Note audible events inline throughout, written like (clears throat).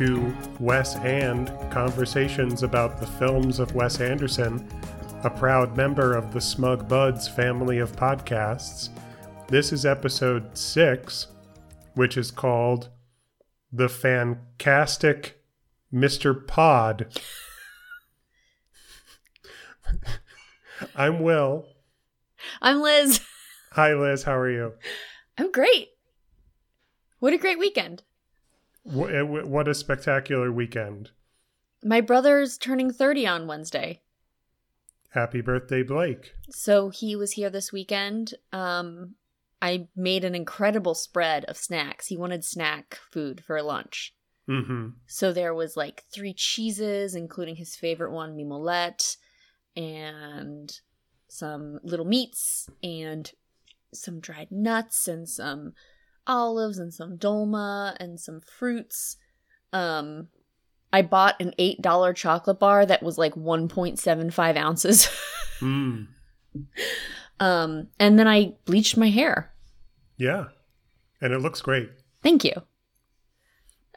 To Wes and Conversations about the films of Wes Anderson, a proud member of the Smug Buds family of podcasts. This is episode six, which is called The Fantastic Mr. Pod. I'm Will. I'm Liz. Hi, Liz. How are you? I'm great. What a great weekend. Wh- What a spectacular weekend. My brother's turning 30 on Wednesday. Happy birthday, Blake. So he was here this weekend. Um I made an incredible spread of snacks. He wanted snack food for lunch. Mm-hmm. So there was like three cheeses, including his favorite one, mimolette, and some little meats, and some dried nuts, and some olives, and some dolma, and some fruits. Um, I bought an eight dollar chocolate bar that was like one point seven five ounces. (laughs) Mm. um, and then I bleached my hair. Yeah. And it looks great. Thank you.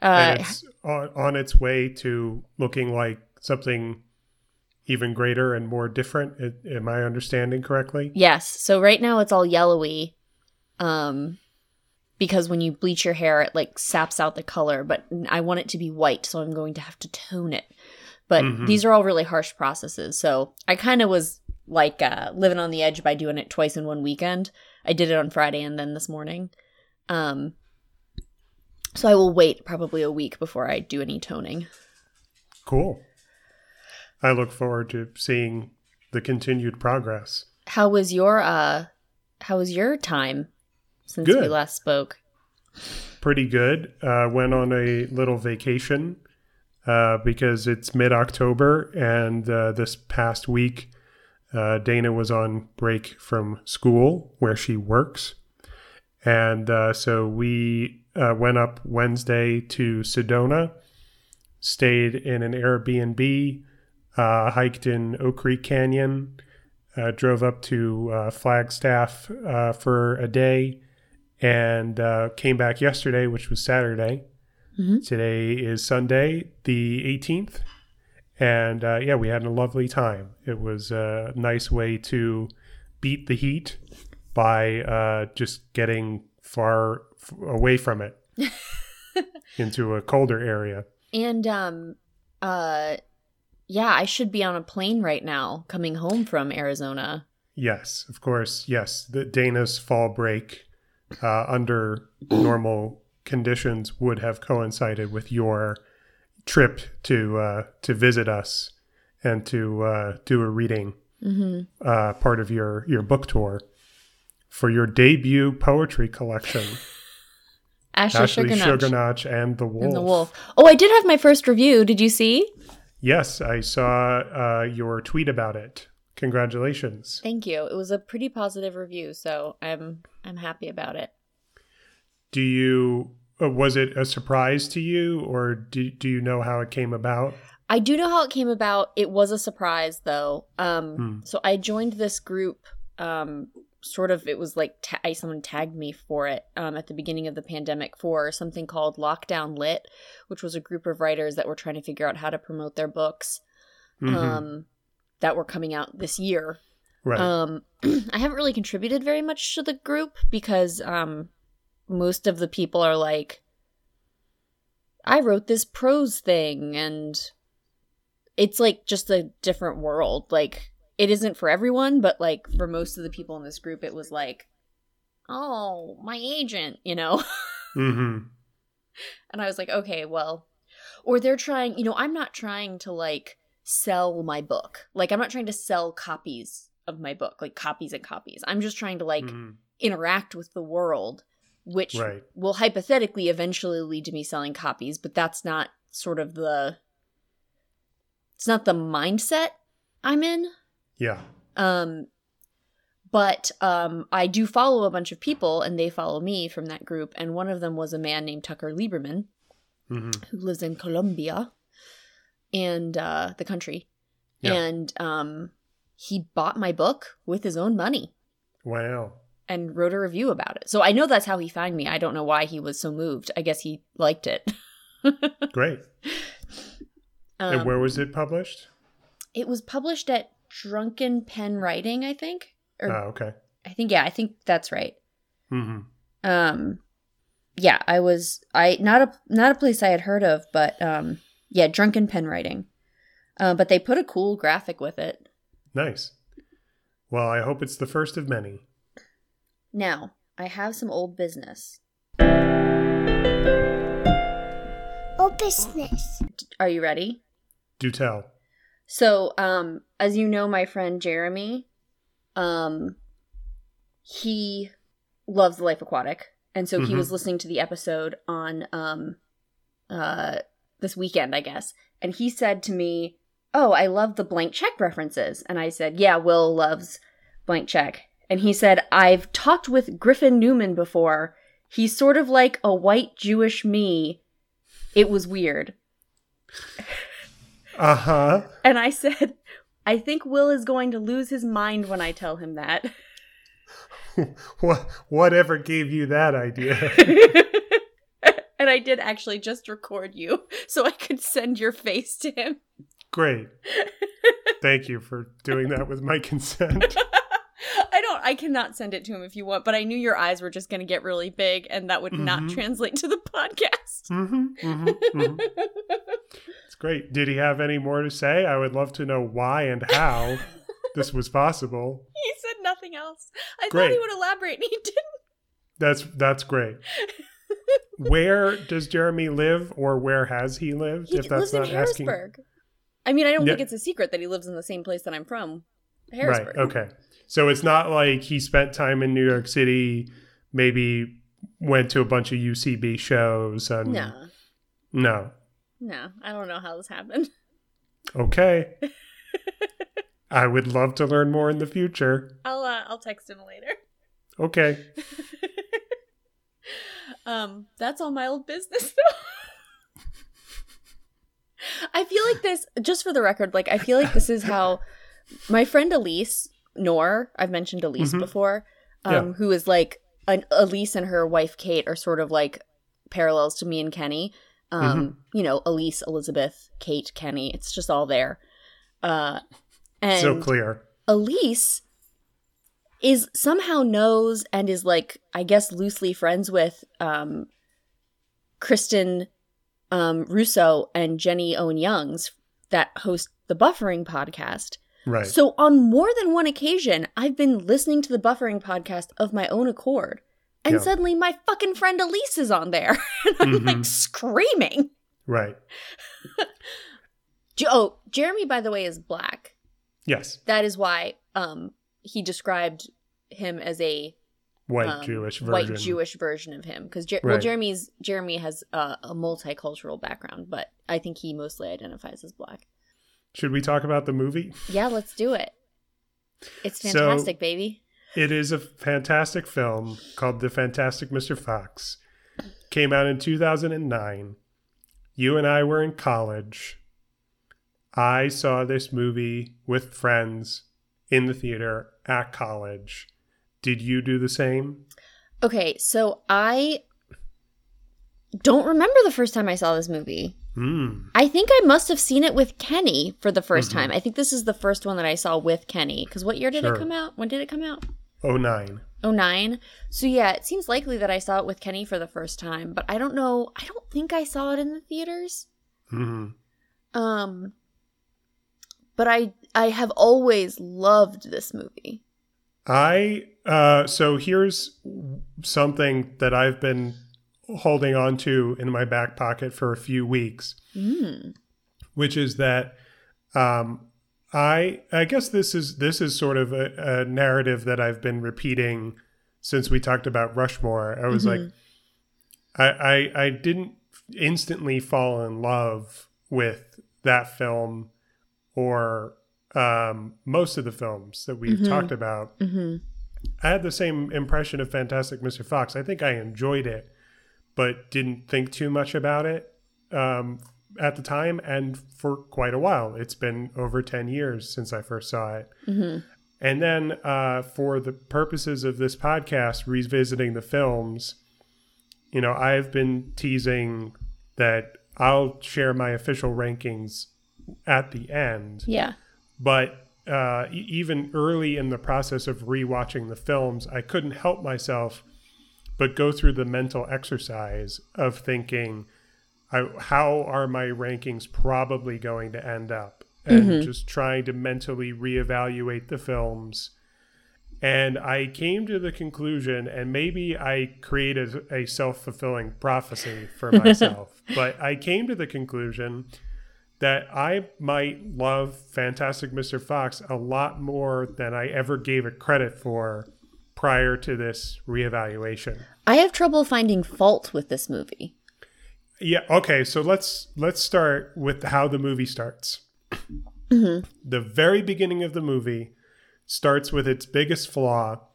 and Uh, it's on, on its way to looking like something even greater and more different. Am I understanding correctly? Yes. So right now it's all yellowy. Um because when you bleach your hair it like saps out the color, but I want it to be white, so I'm going to have to tone it. But Mhm. these are all really harsh processes. So I kind of was like uh living on the edge by doing it twice in one weekend. I did it on Friday and then this morning. Um so I will wait probably a week before I do any toning. Cool. I look forward to seeing the continued progress. How was your uh how was your time since we last spoke? Pretty good. Uh, went on a little vacation uh, because it's mid October, and uh, this past week, uh, Dana was on break from school where she works. And uh, so we uh, went up Wednesday to Sedona, stayed in an Airbnb, uh, hiked in Oak Creek Canyon, uh, drove up to uh, Flagstaff uh, for a day, and uh, came back yesterday, which was Saturday. Mhm. Today is Sunday, the 18th. And uh, yeah, we had a lovely time. It was a nice way to beat the heat by uh, just getting far f- away from it (laughs) into a colder area. And um uh yeah, I should be on a plane right now coming home from Arizona. Yes, of course. Yes, the Dana's fall break uh, under normal conditions would have coincided with your trip to uh, to visit us and to uh, do a reading, Mhm. uh, part of your your book tour for your debut poetry collection, (laughs) Ashley, Ashley Sugarnotch and the Wolf. and the Wolf. Oh, I did have my first review. Did you see? Yes, I saw uh, your tweet about it. Congratulations. Thank you. It was a pretty positive review, so I'm I'm happy about it. Do you uh, was it a surprise to you, or do do you know how it came about? I do know how it came about. It was a surprise though. Um Hmm. so I joined this group um sort of it was like ta- someone tagged me for it um at the beginning of the pandemic for something called Lockdown Lit, which was a group of writers that were trying to figure out how to promote their books Mhm. um that were coming out this year. right. Um, (clears throat) I haven't really contributed very much to the group because um, most of the people are like, I wrote this prose thing, and it's like just a different world. Like, it isn't for everyone, but like for most of the people in this group, it was like, oh, my agent, you know? (laughs) Mm-hmm. And I was like, okay, well, or they're trying, you know, I'm not trying to like sell my book. Like, I'm not trying to sell copies of my book, like copies and copies. I'm just trying to like Mhm. interact with the world, which Right. will hypothetically eventually lead to me selling copies, but that's not sort of the it's not the mindset I'm in. Yeah. Um but um I do follow a bunch of people and they follow me from that group and one of them was a man named Tucker Lieberman hmm who lives in Colombia and uh the country. Yeah. And um he bought my book with his own money Wow. and wrote a review about it. So I know that's how he found me. I don't know why he was so moved. I guess he liked it. (laughs) Great. Um, and where was it published? It was published at Drunken Pen Writing, I think. Or Oh, okay. I think yeah, I think that's right. hmm Um yeah, I was I not a not a place I had heard of, but um yeah, Drunken Pen Writing. Uh, but they put a cool graphic with it. Nice. Well, I hope it's the first of many. Now, I have some old business. Old business. Are you ready? Do tell. So, um, as you know, my friend Jeremy, um, he loves the life aquatic, and so he Mhm. was listening to the episode on um, uh, this weekend, I guess, and he said to me, "Oh, I love the blank check references," and I said, "Yeah, Will loves blank check," and he said, "I've talked with Griffin Newman before. He's sort of like a white Jewish me. It was weird." (laughs) Uh huh. And I said, I think Will is going to lose his mind when I tell him that. (laughs) what? Whatever gave you that idea? (laughs) I did actually just record you (laughs) so I could send your face to him. Great. (laughs) Thank you for doing that with my consent. (laughs) I don't, I cannot send it to him if you want, but I knew your eyes were just going to get really big and that would not Mhm. translate to the podcast. hmm hmm hmm It's great. Did he have any more to say? I would love to know why and how this was possible. he said nothing else. I thought he would elaborate and he didn't. That's that's great. Where does Jeremy live, or where has he lived? He if that's lives in not asking. Harrisburg. I mean, I don't Yeah. think it's a secret that he lives in the same place that I'm from. Harrisburg. Right. Okay. So it's not like he spent time in New York City, maybe went to a bunch of UCB shows. And No. No. No, I don't know how this happened. Okay. (laughs) I would love to learn more in the future. I'll uh, I'll text him later. Okay. (laughs) um, that's all my old business though. I feel like this, just for the record, like I feel like this is how my friend Elise Nor, I've mentioned Elise Mhm. before, um, Yeah. who is like an Elise and her wife Kate are sort of like parallels to me and Kenny. Um, Mm-hmm. you know, Elise, Elizabeth, Kate, Kenny. It's just all there. Uh, and so clear. Elise is somehow knows and is like I guess loosely friends with um Kristin um Russo and Jenny Owen Youngs that host the Buffering podcast. Right. So on more than one occasion I've been listening to the Buffering podcast of my own accord. And Yeah. suddenly my fucking friend Elise is on there. (laughs) and I'm Mhm. like screaming. right. (laughs) Oh, Jeremy by the way is black. Yes. that is why um he described him as a White um, Jewish version. white Jewish version of him because Jer- well Jeremy's Jeremy has uh, a multicultural background, but I think he mostly identifies as black. Should we talk about the movie? Yeah, let's do it. It's So- fantastic, baby. It is a fantastic film called The Fantastic Mr. Fox. Came out in 2009. You and I were in college. I saw this movie with friends in the theater at college. Did you do the same? Okay, so I don't remember the first time I saw this movie. Hmm. I think I must have seen it with Kenny for the 1st Mhm. time. I think this is the first one that I saw with Kenny. Because what year did Sure. it come out? When did it come out? Oh nine. Oh nine. So yeah, it seems likely that I saw it with Kenny for the first time, but I don't know. I don't think I saw it in the theaters. hmm Um, but I I have always loved this movie. I uh so here's something that I've been holding on to in my back pocket for a few weeks. Mm. which is that um, I I guess this is this is sort of a, a narrative that I've been repeating since we talked about Rushmore. I was Mhm. like, I, I I didn't instantly fall in love with that film or um, most of the films that we've Mhm. talked about. hmm I had the same impression of Fantastic Mr. Fox. I think I enjoyed it, but didn't think too much about it um, at the time and for quite a while. It's been over 10 years since I first saw it. hmm And then uh, for the purposes of this podcast, revisiting the films, you know, I've been teasing that I'll share my official rankings at the end. Yeah. But uh, e- even early in the process of rewatching the films, I couldn't help myself but go through the mental exercise of thinking, I, how are my rankings probably going to end up? And just trying to mentally reevaluate the films. And I came to the conclusion, and maybe I created a self fulfilling prophecy for (laughs) myself, but I came to the conclusion that I might love Fantastic Mr. Fox a lot more than I ever gave it credit for prior to this reevaluation. I have trouble finding fault with this movie. Yeah, okay, so let's let's start with how the movie starts. Mm-hmm. The very beginning of the movie starts with its biggest flaw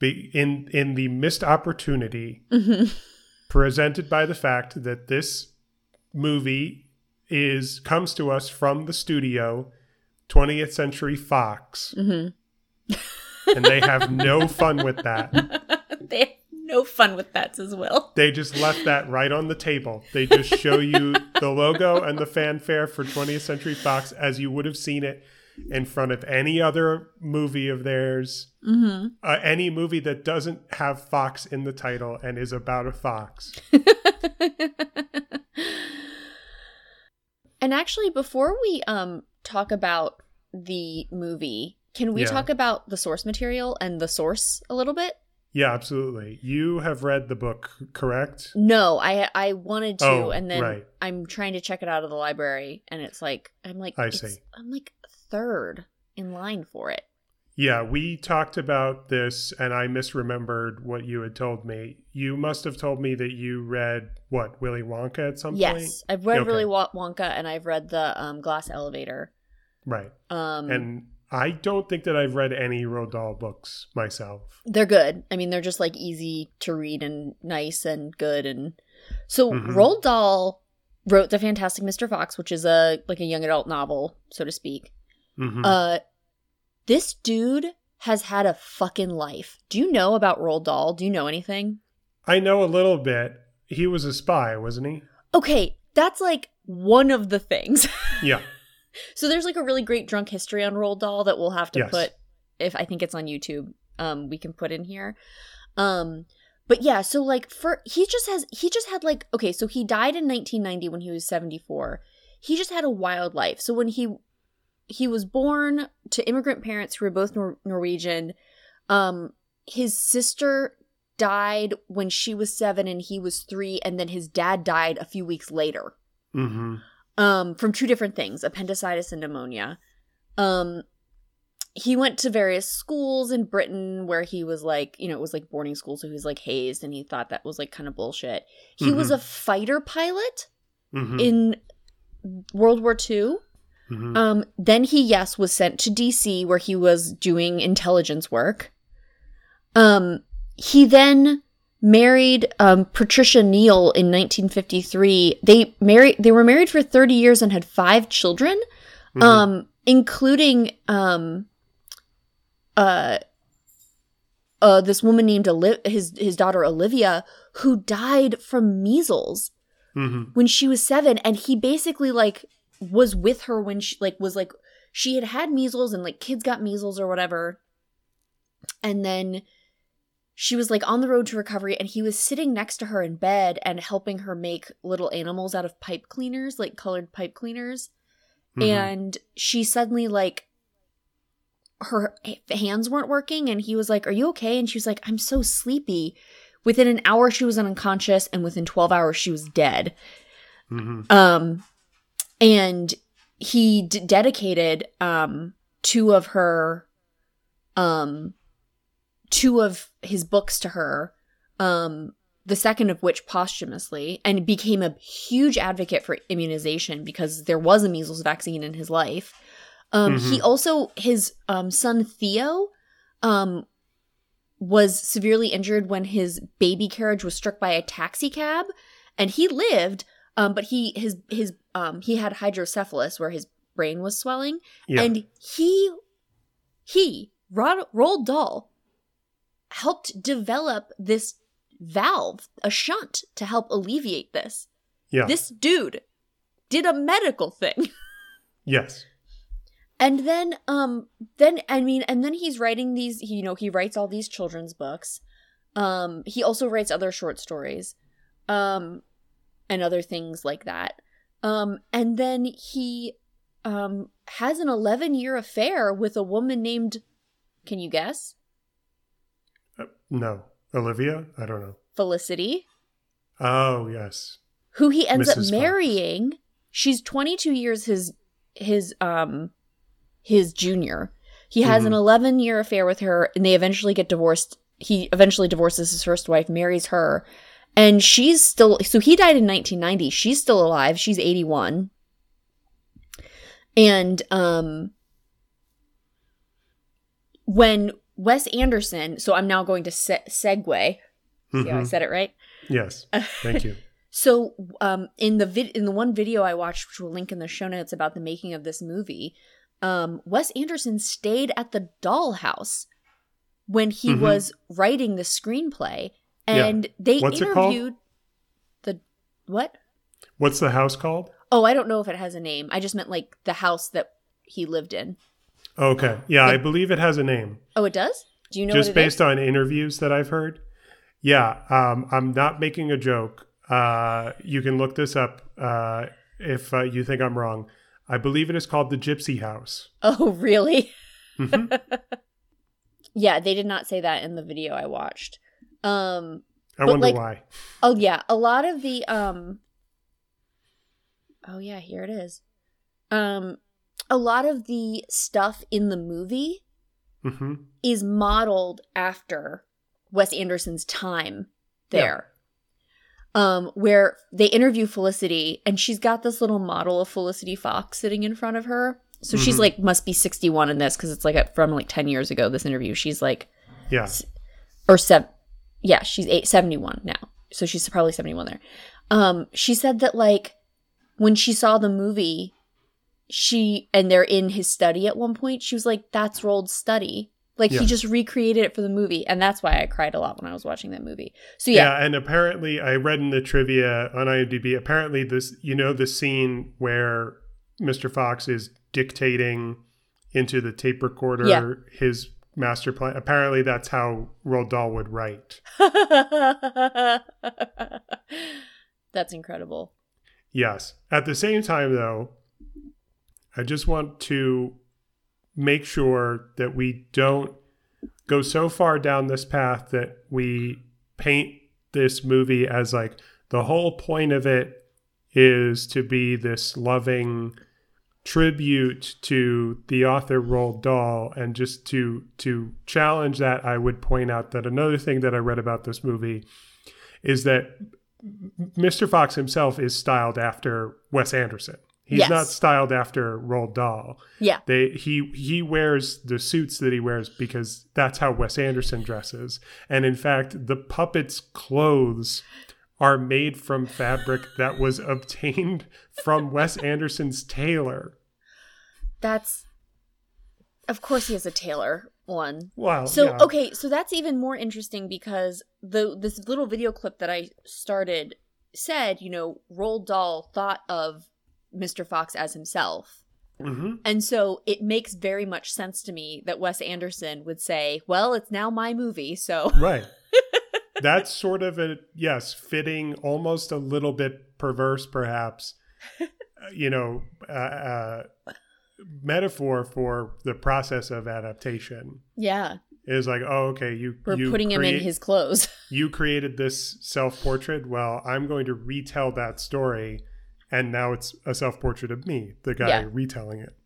in in the missed opportunity mm-hmm. presented by the fact that this movie is comes to us from the studio 20th Century Fox. and they have no fun with that. (laughs) they have no fun with that, as well. They just left that right on the table. They just show you the logo and the fanfare for 20th Century Fox as you would have seen it in front of any other movie of theirs. Uh, any movie that doesn't have Fox in the title and is about a fox. (laughs) And actually, before we um talk about the movie, can we Yeah. talk about the source material and the source a little bit? Yeah, absolutely. You have read the book, correct? No, I I wanted to, Oh, and then right. I'm trying to check it out of the library, and it's like I'm like I see. I'm like third in line for it. Yeah, we talked about this and I misremembered what you had told me. You must have told me that you read what, Willy Wonka at some point? Yes, I've read Okay. Willy Wonka, and I've read the um, Glass Elevator. Right. Um, And I don't think that I've read any Roald Dahl books myself. they're good. I mean, they're just like easy to read and nice and good. And so Mhm. Roald Dahl wrote the Fantastic Mr. Fox, which is a like a young adult novel, so to speak. Mhm. Uh, this dude has had a fucking life. Do you know about Roald Dahl? Do you know anything? I know a little bit. He was a spy, wasn't he? Okay, that's like one of the things. (laughs) Yeah. So there's like a really great drunk history on Roald Dahl that we'll have to Yes. put if I think it's on YouTube. Um, we can put in here. Um, but yeah, so like for he just has he just had like okay, so he died in 1990 when he was 74. He just had a wild life. So when he he was born to immigrant parents who were both Nor- Norwegian. Um, his sister died when she was seven and he was three, and then his dad died a few weeks later hmm um, from two different things appendicitis and pneumonia. Um, he went to various schools in Britain where he was like, you know, it was like boarding school, so he was like hazed and he thought that was like kind of bullshit. He was Mhm. a fighter pilot hmm in World War II. Hmm Um, then he, yes, was sent to DC where he was doing intelligence work. Um, he then married um, Patricia Neal in 1953. They married. They were married for 30 years and had five children, Mhm. um, including um, uh, uh, this woman named Oli- his his daughter Olivia, who died from measles hmm when she was seven and he basically like was with her when she like was like she had had measles and like kids got measles or whatever. And then she was like on the road to recovery and he was sitting next to her in bed and helping her make little animals out of pipe cleaners like colored pipe cleaners. Mhm. and she suddenly like her hands weren't working and he was like are you okay? And she was like i'm so sleepy. Within an hour she was unconscious and within 12 hours she was dead. Mhm. um and he d- dedicated um two of her um two of his books to her um the second of which posthumously and became a huge advocate for immunization because there was a measles vaccine in his life. Um he also his um son theo um was severely injured when his baby carriage was struck by a taxi cab and he lived um but he his his um he had hydrocephalus where his brain was swelling Yeah. and he he Rod, Roald Dahl helped develop this valve a shunt to help alleviate this yeah. this dude did a medical thing. (laughs) Yes. And then um then I mean and then he's writing these he, you know he writes all these children's books. Um he also writes other short stories. Um and other things like that. Um and then he um has an 11-year affair with a woman named can you guess? Uh, no. Olivia? I don't know. Felicity, Oh, yes. who he ends Mrs. up Fox. marrying. She's 22 years his his um his junior. He has an Mhm. 11 year affair with her and they eventually get divorced. He eventually divorces his first wife, marries her, and she's still so he died in 1990. She's still alive. She's 81. And um when Wes Anderson, so I'm now going to se- segue. See how I Mhm. said it right? Yes. Thank you. (laughs) So, um, in the vid- in the one video I watched, which we'll link in the show notes about the making of this movie, um, Wes Anderson stayed at the Dahl house when he Mhm. was writing the screenplay, Yeah. and they What's interviewed the what? What's the house called? Oh, I don't know if it has a name. I just meant like the house that he lived in. Okay. Yeah, I believe it has a name. Oh, it does. Do you know Just what it based is? on interviews that I've heard. Yeah, um, I'm not making a joke. Uh, you can look this up uh, if uh, you think I'm wrong. I believe it is called the Gypsy House. Oh, (laughs) really? Mhm. (laughs) Yeah, they did not say that in the video I watched. Um, I wonder like- why. Oh yeah, a lot of the um Oh yeah, here it is. Um a lot of the stuff in the movie hmm is modeled after Wes Anderson's time there. Um where they interview Felicity and she's got this little model of Felicity Fox sitting in front of her. So she's Mhm. like must be 61 in this cuz it's like a, from like 10 years ago this interview. She's like Yeah. or seven yeah she's eight, 71 now so she's probably 71 there um she said that like when she saw the movie she and they're in his study at one point she was like that's Roald's study like Yeah. he just recreated it for the movie and that's why i cried a lot when i was watching that movie so yeah. yeah, and apparently I read in the trivia on IMDb. Apparently, this you know the scene where Mr. Fox is dictating into the tape recorder Yeah. his master plan. Apparently, that's how Roald Dahl would write. (laughs) that's incredible Yes. At the same time, though, I just want to make sure that we don't go so far down this path that we paint this movie as like the whole point of it is to be this loving tribute to the author Roald Dahl and just to to challenge that I would point out that another thing that I read about this movie is that Mr. Fox himself is styled after Wes Anderson. He's Yes. not styled after Roald Dahl. yeah They he he wears the suits that he wears because that's how Wes Anderson dresses. And in fact, the puppets' clothes are made from fabric that was obtained from Wes Anderson's tailor. that's of course he has a tailor one Wow. So yeah. okay, so that's even more interesting because the this little video clip that I started said, you know, Roald Dahl thought of Mr. Fox as himself. Mhm. And so it makes very much sense to me that Wes Anderson would say, "Well, it's now my movie." So Right. That's sort of a yes, fitting, almost a little bit perverse, perhaps. (laughs) you know, uh, uh, metaphor for the process of adaptation yeah, is like, oh, okay, you we're you putting him in his clothes. (laughs) you created this self-portrait. Well, I'm going to retell that story, and now it's a self-portrait of me, the guy Yeah. retelling it.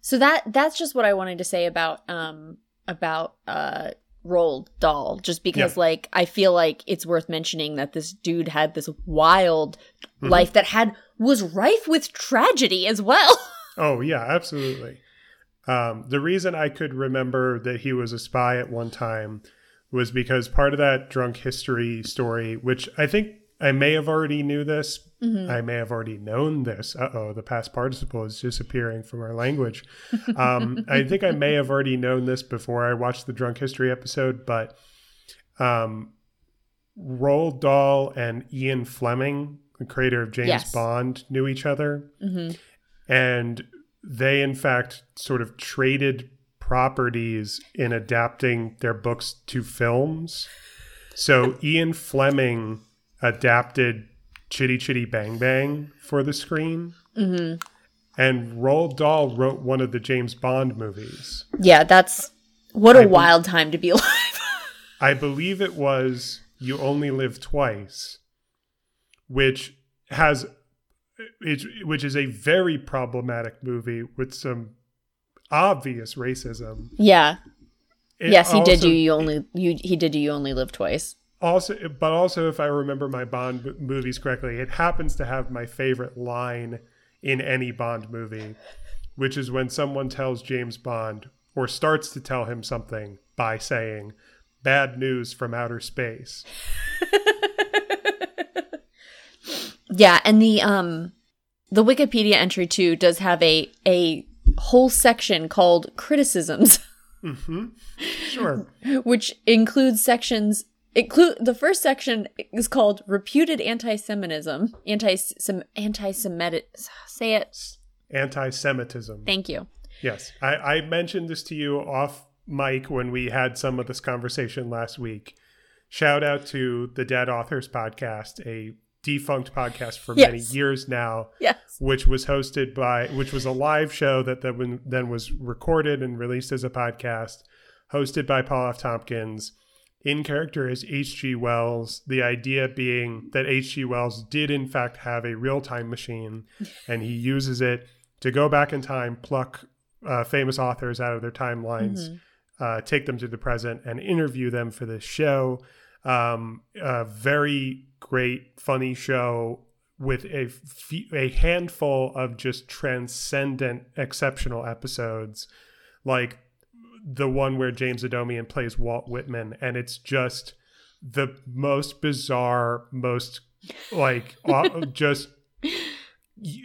So that that's just what I wanted to say about um about uh Roald Dahl just because Yeah. like I feel like it's worth mentioning that this dude had this wild Mhm. life that had was rife with tragedy as well. (laughs) Oh yeah, absolutely. Um, the reason I could remember that he was a spy at one time was because part of that drunk history story, which I think I may have already knew this, Mhm. I may have already known this. Uh oh, the past participle is disappearing from our language. Um, (laughs) I think I may have already known this before I watched the drunk history episode, but um, Roald Dahl and Ian Fleming the creator of James Yes. Bond, knew each other. And they, in fact, sort of traded properties in adapting their books to films. So Ian Fleming adapted Chitty Chitty Bang Bang for the screen. Mm-hmm. And Roald Dahl wrote one of the James Bond movies. Yeah, that's what a I be- wild time to be (laughs) alive. I believe it was You Only Live Twice, which has it, which is a very problematic movie with some obvious racism. yeah. It yes, he did also- do you only you he did do you only live twice. Also, but also, if I remember my Bond movies correctly, it happens to have my favorite line in any Bond movie, which is when someone tells James Bond or starts to tell him something by saying, "Bad news from outer space." (laughs) Yeah, and the um the Wikipedia entry too does have a a whole section called criticisms, (laughs) Sure. which includes sections include the first section is called reputed anti-Semitism, anti anti-Semitic say it. Anti-Semitism. Thank you. Yes, I, I mentioned this to you off mic when we had some of this conversation last week. Shout out to the Dead Authors podcast, a defunct podcast for many years now, Yes. which was hosted by, which was a live show that then, then was recorded and released as a podcast, hosted by Paul F. Tompkins. In character is H.G. Wells. The idea being that H.G. Wells did, in fact, have a real time machine, (laughs) and he uses it to go back in time, pluck uh, famous authors out of their timelines, uh, take them to the present, and interview them for this show. Um, a very great, funny show with a a handful of just transcendent, exceptional episodes, like the one where James Adomian plays Walt Whitman, and it's just the most bizarre, most like (laughs) just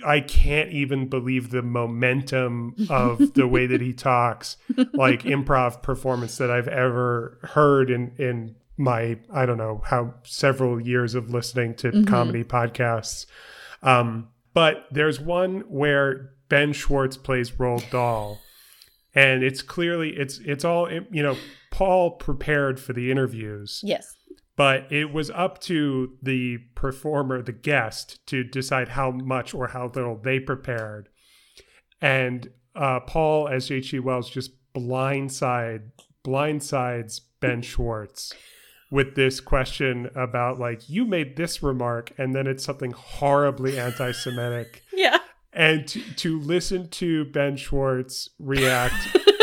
I can't even believe the momentum of the way that he talks, like (laughs) improv performance that I've ever heard in in my I don't know how several years of listening to comedy podcasts. Um, but there's one where Ben Schwartz plays Roald Dahl, and it's clearly it's it's all you know. Paul prepared for the interviews Yes. but it was up to the performer, the guest, to decide how much or how little they prepared. And uh, Paul, as H.G. Wells, just blindside blindsides Ben Schwartz with this question about like you made this remark, and then it's something horribly anti-Semitic. (laughs) Yeah. And to, to listen to Ben Schwartz react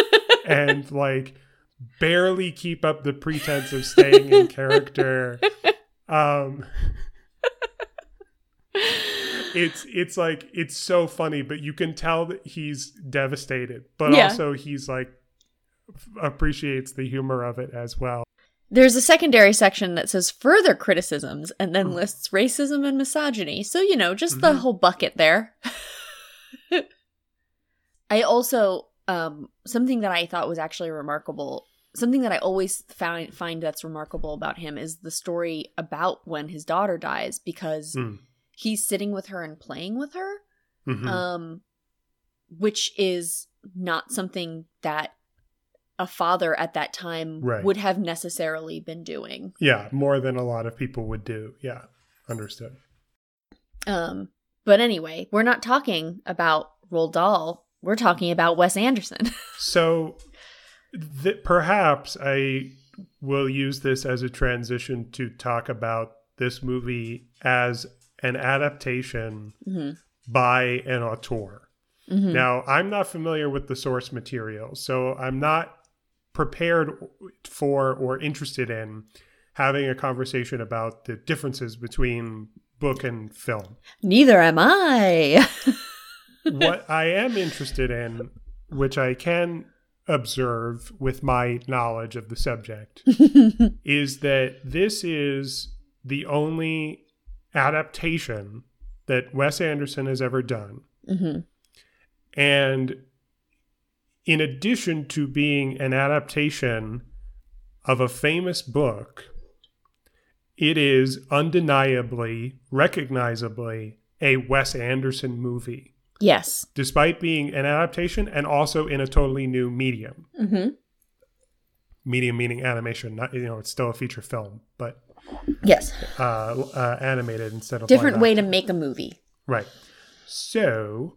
(laughs) and like barely keep up the pretense of staying in character. Um, it's it's like it's so funny, but you can tell that he's devastated, but Yeah. also he's like f- appreciates the humor of it as well. There's a secondary section that says further criticisms and then lists racism and misogyny. So, you know, just the whole bucket there. (laughs) I also um something that I thought was actually remarkable, something that I always found find that's remarkable about him is the story about when his daughter dies because Mm. he's sitting with her and playing with her. Mhm. um which is not something that a father at that time Right. would have necessarily been doing yeah, more than a lot of people would do. Yeah, understood. um but anyway we're not talking about Roald Dahl we're talking about Wes Anderson (laughs) So th- perhaps I will use this as a transition to talk about this movie as an adaptation Mhm. by an auteur. Mhm. Now, I'm not familiar with the source material, so I'm not prepared for or interested in having a conversation about the differences between book and film. neither am I (laughs) what I am interested in, which I can observe with my knowledge of the subject, (laughs) is that this is the only adaptation that Wes Anderson has ever done. Mhm. And in addition to being an adaptation of a famous book, it is undeniably, recognizably a Wes Anderson movie, Yes. despite being an adaptation and also in a totally new medium. Mm-hmm. Medium meaning animation, not you know, it's still a feature film, but Yes. uh, uh, animated instead of Different way to make a movie. Right. So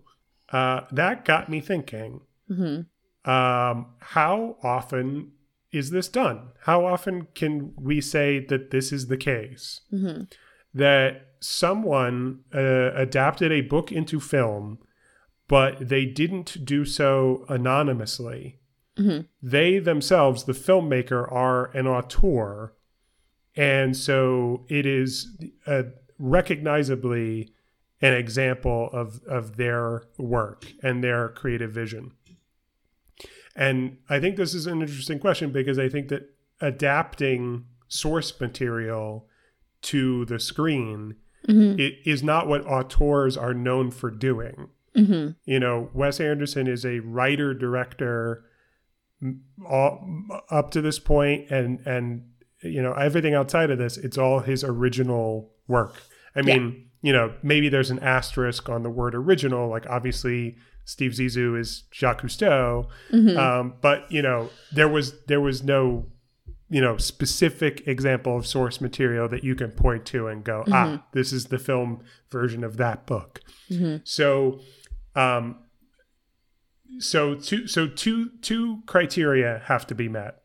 uh, that got me thinking Mm-hmm. um, how often is this done? How often can we say that this is the case? Mm-hmm. That someone uh, adapted a book into film, but they didn't do so anonymously. Mhm. They themselves, the filmmaker, are an auteur. And so it is uh, recognizably an example of, of their work and their creative vision. And I think this is an interesting question because I think that adapting source material to the screen Mm-hmm. it is not what auteurs are known for doing. Mm-hmm. You know, Wes Anderson is a writer director all, up to this point, and and you know everything outside of this, it's all his original work. I Yeah. mean, you know, maybe there's an asterisk on the word original. Like obviously, Steve Zissou is Jacques Cousteau, Mm-hmm. um, but you know, there was there was no you know specific example of source material that you can point to and go ah this is the film version of that book. Mhm. so um so two so two two criteria have to be met.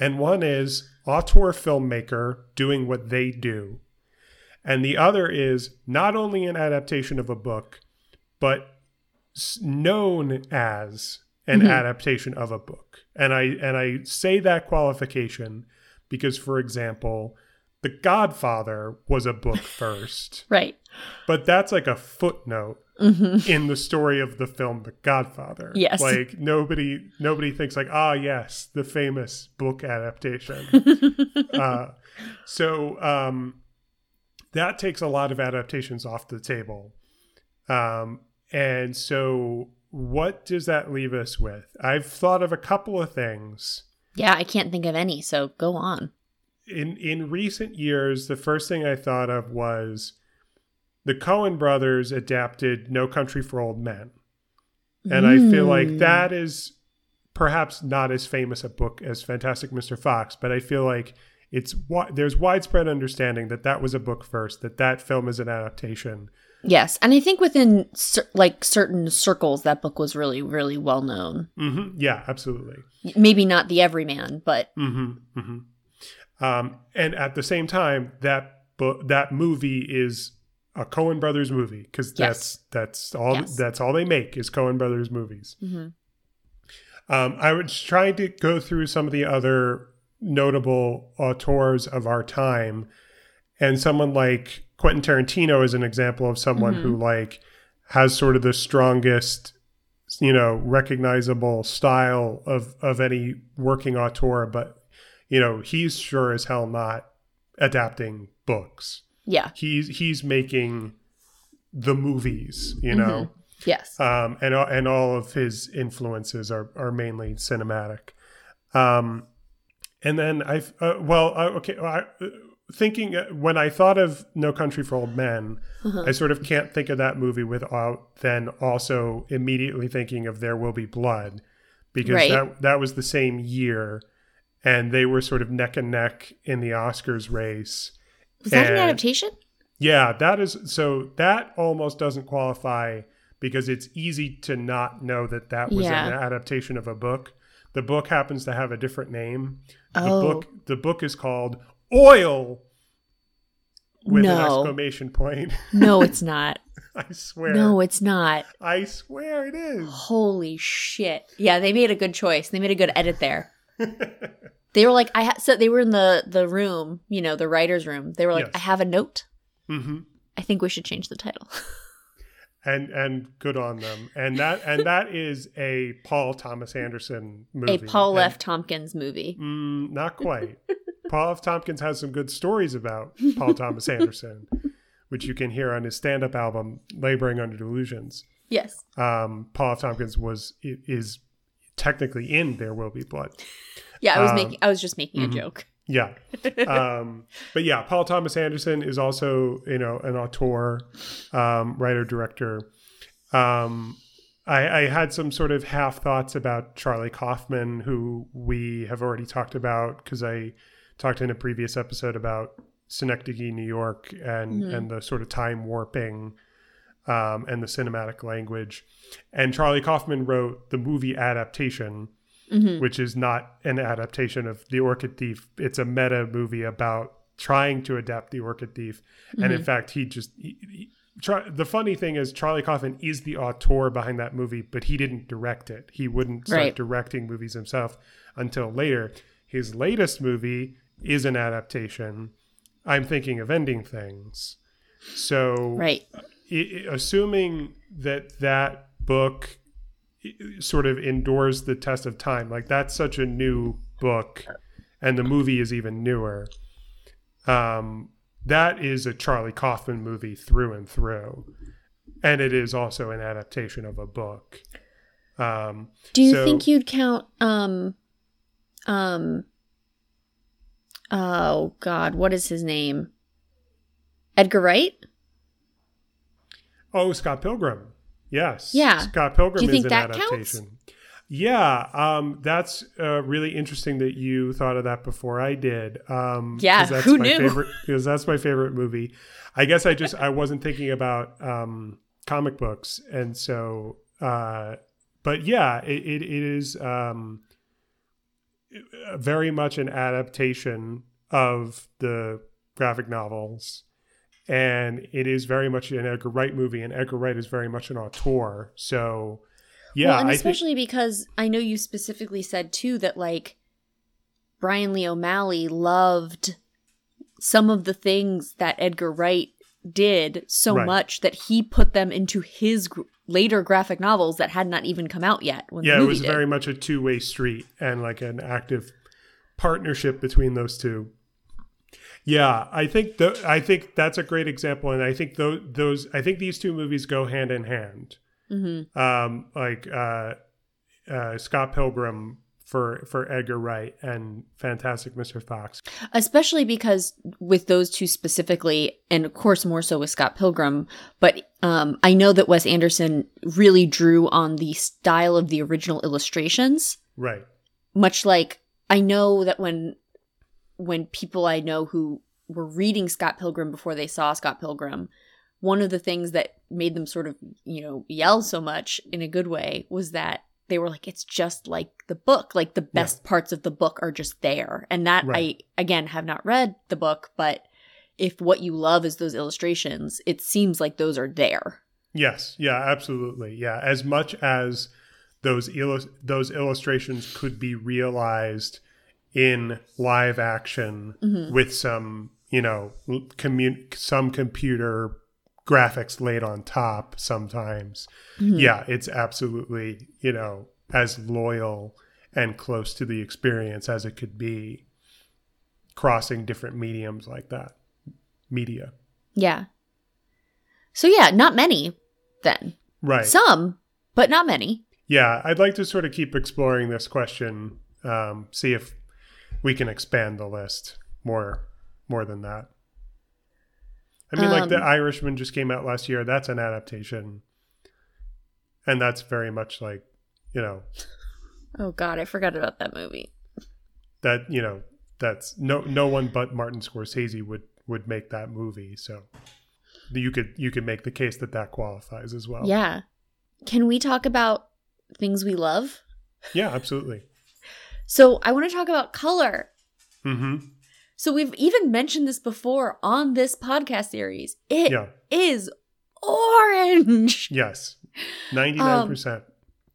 And one is auteur filmmaker doing what they do. And the other is not only an adaptation of a book but known as an Mhm. adaptation of a book and i and i say that qualification because for example the godfather was a book (laughs) first Right. but that's like a footnote Mm-hmm. in the story of the film The Godfather. Yes. Like nobody nobody thinks like, ah yes, the famous book adaptation. (laughs) uh, so um, that takes a lot of adaptations off the table. Um, and so what does that leave us with? I've thought of a couple of things. yeah, I can't think of any, so go on. In in recent years, the first thing I thought of was the Coen brothers adapted No Country for Old Men. And I feel like Mm. that is perhaps not as famous a book as Fantastic Mr. Fox, but I feel like it's there's widespread understanding that that was a book first, that that film is an adaptation. Yes, and I think within cer- like certain circles, that book was really, really well known. hmm Yeah, absolutely. Maybe not the everyman, but hmm hmm Um, and at the same time, that book, that movie is a Coen Brothers movie because that's that's all Yes. that's all they make is Coen Brothers movies. Mhm. Um, I was trying to go through some of the other notable auteurs of our time, and someone like Quentin Tarantino is an example of someone who like has sort of the strongest, you know, recognizable style of of any working auteur, but you know, he's sure as hell not adapting books. yeah, He's he's making the movies, you know? Yes, um, and and all of his influences are are mainly cinematic. Um, and then I uh, well uh, okay I, uh, thinking uh, when I thought of No Country for Old Men, I sort of can't think of that movie without then also immediately thinking of There Will Be Blood because Right. that that was the same year, and they were sort of neck and neck in the Oscars race. was that an adaptation? Yeah, that is so that almost doesn't qualify because it's easy to not know that that was Yeah. an adaptation of a book. The book happens to have a different name. The Oh. book the book is called Oil with an No. exclamation point. (laughs) No, it's not. I swear. no, it's not. I swear it is. Holy shit! Yeah, they made a good choice. They made a good edit there. (laughs) They were like, I ha- so they were in the the room, you know, the writers' room. They were like, Yes. I have a note. hmm I think we should change the title. (laughs) And and good on them. And that and that is a Paul Thomas Anderson movie. a Paul And- F. Tompkins movie. Mm, not quite. Paul F. Tompkins has some good stories about Paul Thomas (laughs) Anderson, which you can hear on his stand-up album "Laboring Under Delusions." Yes. Um, Paul F. Tompkins was is technically in "There Will Be Blood." Yeah, I was Um, making. I was just making mhm. a joke. Yeah. (laughs) Um, but yeah, Paul Thomas Anderson is also, you know, an auteur, um, writer, director. Um, I, I had some sort of half thoughts about Charlie Kaufman, who we have already talked about because I talked in a previous episode about Synecdoche, New York, and Mhm. and the sort of time warping um, and the cinematic language. And Charlie Kaufman wrote the movie adaptation, Mhm. which is not an adaptation of The Orchid Thief. It's a meta movie about trying to adapt The Orchid Thief. And in fact, he just. He, he, Char- the funny thing is, Charlie Kaufman is the auteur behind that movie, but he didn't direct it. He wouldn't start Right. directing movies himself until later. His latest movie is an adaptation. I'm thinking of ending things. So, Right. i- assuming that that book sort of endures the test of time, like that's such a new book, and the movie is even newer. Um, that is a Charlie Kaufman movie through and through, and it is also an adaptation of a book. Um, Do you So- think you'd count um um oh god, what is his name? Edgar Wright? Oh, Scott Pilgrim. Yes. Yeah. Scott Pilgrim Do you is think that counts? adaptation. Yeah, um, that's uh, really interesting that you thought of that before I did. Um, Yeah, that's who my knew? Favorite, because that's my favorite movie. I guess I just I wasn't thinking about um, comic books, and so, uh, but yeah, it, it, it is um, very much an adaptation of the graphic novels and it is very much an Edgar Wright movie, and Edgar Wright is very much an auteur. So, yeah, well, and I think especially because I know you specifically said too that like Brian Lee O'Malley loved some of the things that Edgar Wright did so Right. much that he put them into his gr- later graphic novels that had not even come out yet. When yeah, the it was did. very much a two way street and like an active partnership between those two. Yeah, I think th- I think that's a great example, and I think those those I think these two movies go hand in hand. Mhm. Um, like uh, uh, Scott Pilgrim for for Edgar Wright and Fantastic Mr. Fox. especially because with those two specifically and of course more so with scott pilgrim but um, i know that wes anderson really drew on the style of the original illustrations Right. much like i know that when when people i know who were reading scott pilgrim before they saw scott pilgrim one of the things that made them sort of you know yell so much in a good way was that they were like it's just like the book like the best parts of the book are just there and that Right. i again have not read the book but if what you love is those illustrations it seems like those are there Yes, yeah, absolutely. Yeah, as much as those those illustrations could be realized in live action Mhm. with some, you know, commu- some computer graphics laid on top sometimes. Mhm. Yeah, it's absolutely, you know, as loyal and close to the experience as it could be crossing different mediums like that. Media. yeah so yeah not many then Right. some but not many Yeah, I'd like to sort of keep exploring this question, um, see if we can expand the list more more than that. I mean, like the Um, Irishman just came out last year. That's an adaptation, and that's very much like you know oh god i forgot about that movie that you know that's no no one but Martin Scorsese would would make that movie. So you could you could make the case that that qualifies as well. Yeah. Can we talk about things we love? yeah, absolutely. So I want to talk about color. hmm So we've even mentioned this before on this podcast series. It is Yeah. orange. (laughs) Yes, ninety nine percent.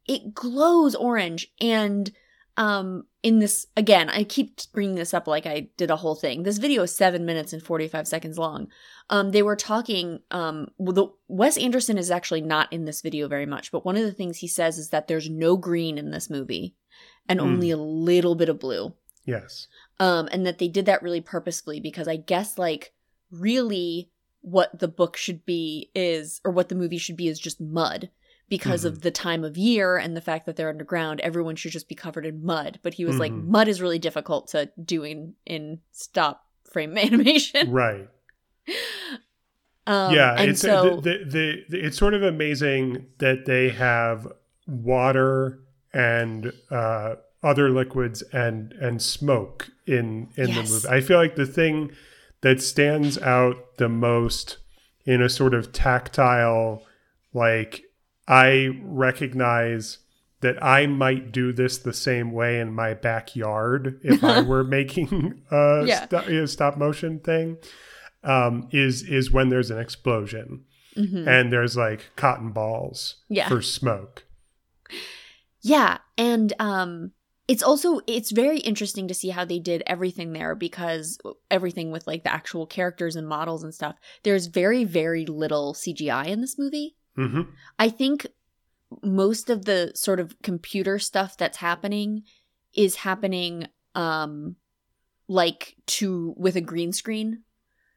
It glows orange and um in this again i keep bringing this up like i did a whole thing this video is seven minutes and 45 seconds long um they were talking um well, the wes anderson is actually not in this video very much but one of the things he says is that there's no green in this movie and Hmm. only a little bit of blue Yes. Um and that they did that really purposefully because i guess like really what the book should be is or what the movie should be is just mud because of Mhm. the time of year and the fact that they're underground, everyone should just be covered in mud. But he was like, Mhm. mud is really difficult to do in, in stop frame (laughs) animation. Right. (laughs) Um, yeah, and it's so the, the, the it's sort of amazing that they have water and uh, other liquids and and smoke in in Yes. the movie. I feel like the thing that stands out the most in a sort of tactile, like I recognize that I might do this the same way in my backyard (laughs) if I were making a, Yeah. sto- a stop motion thing. Um, is is when there's an explosion Mhm. and there's like cotton balls Yeah. for smoke. Yeah, and um it's also it's very interesting to see how they did everything there because everything with like the actual characters and models and stuff. There's very very little CGI in this movie. hmm I think most of the sort of computer stuff that's happening is happening um like to with a green screen.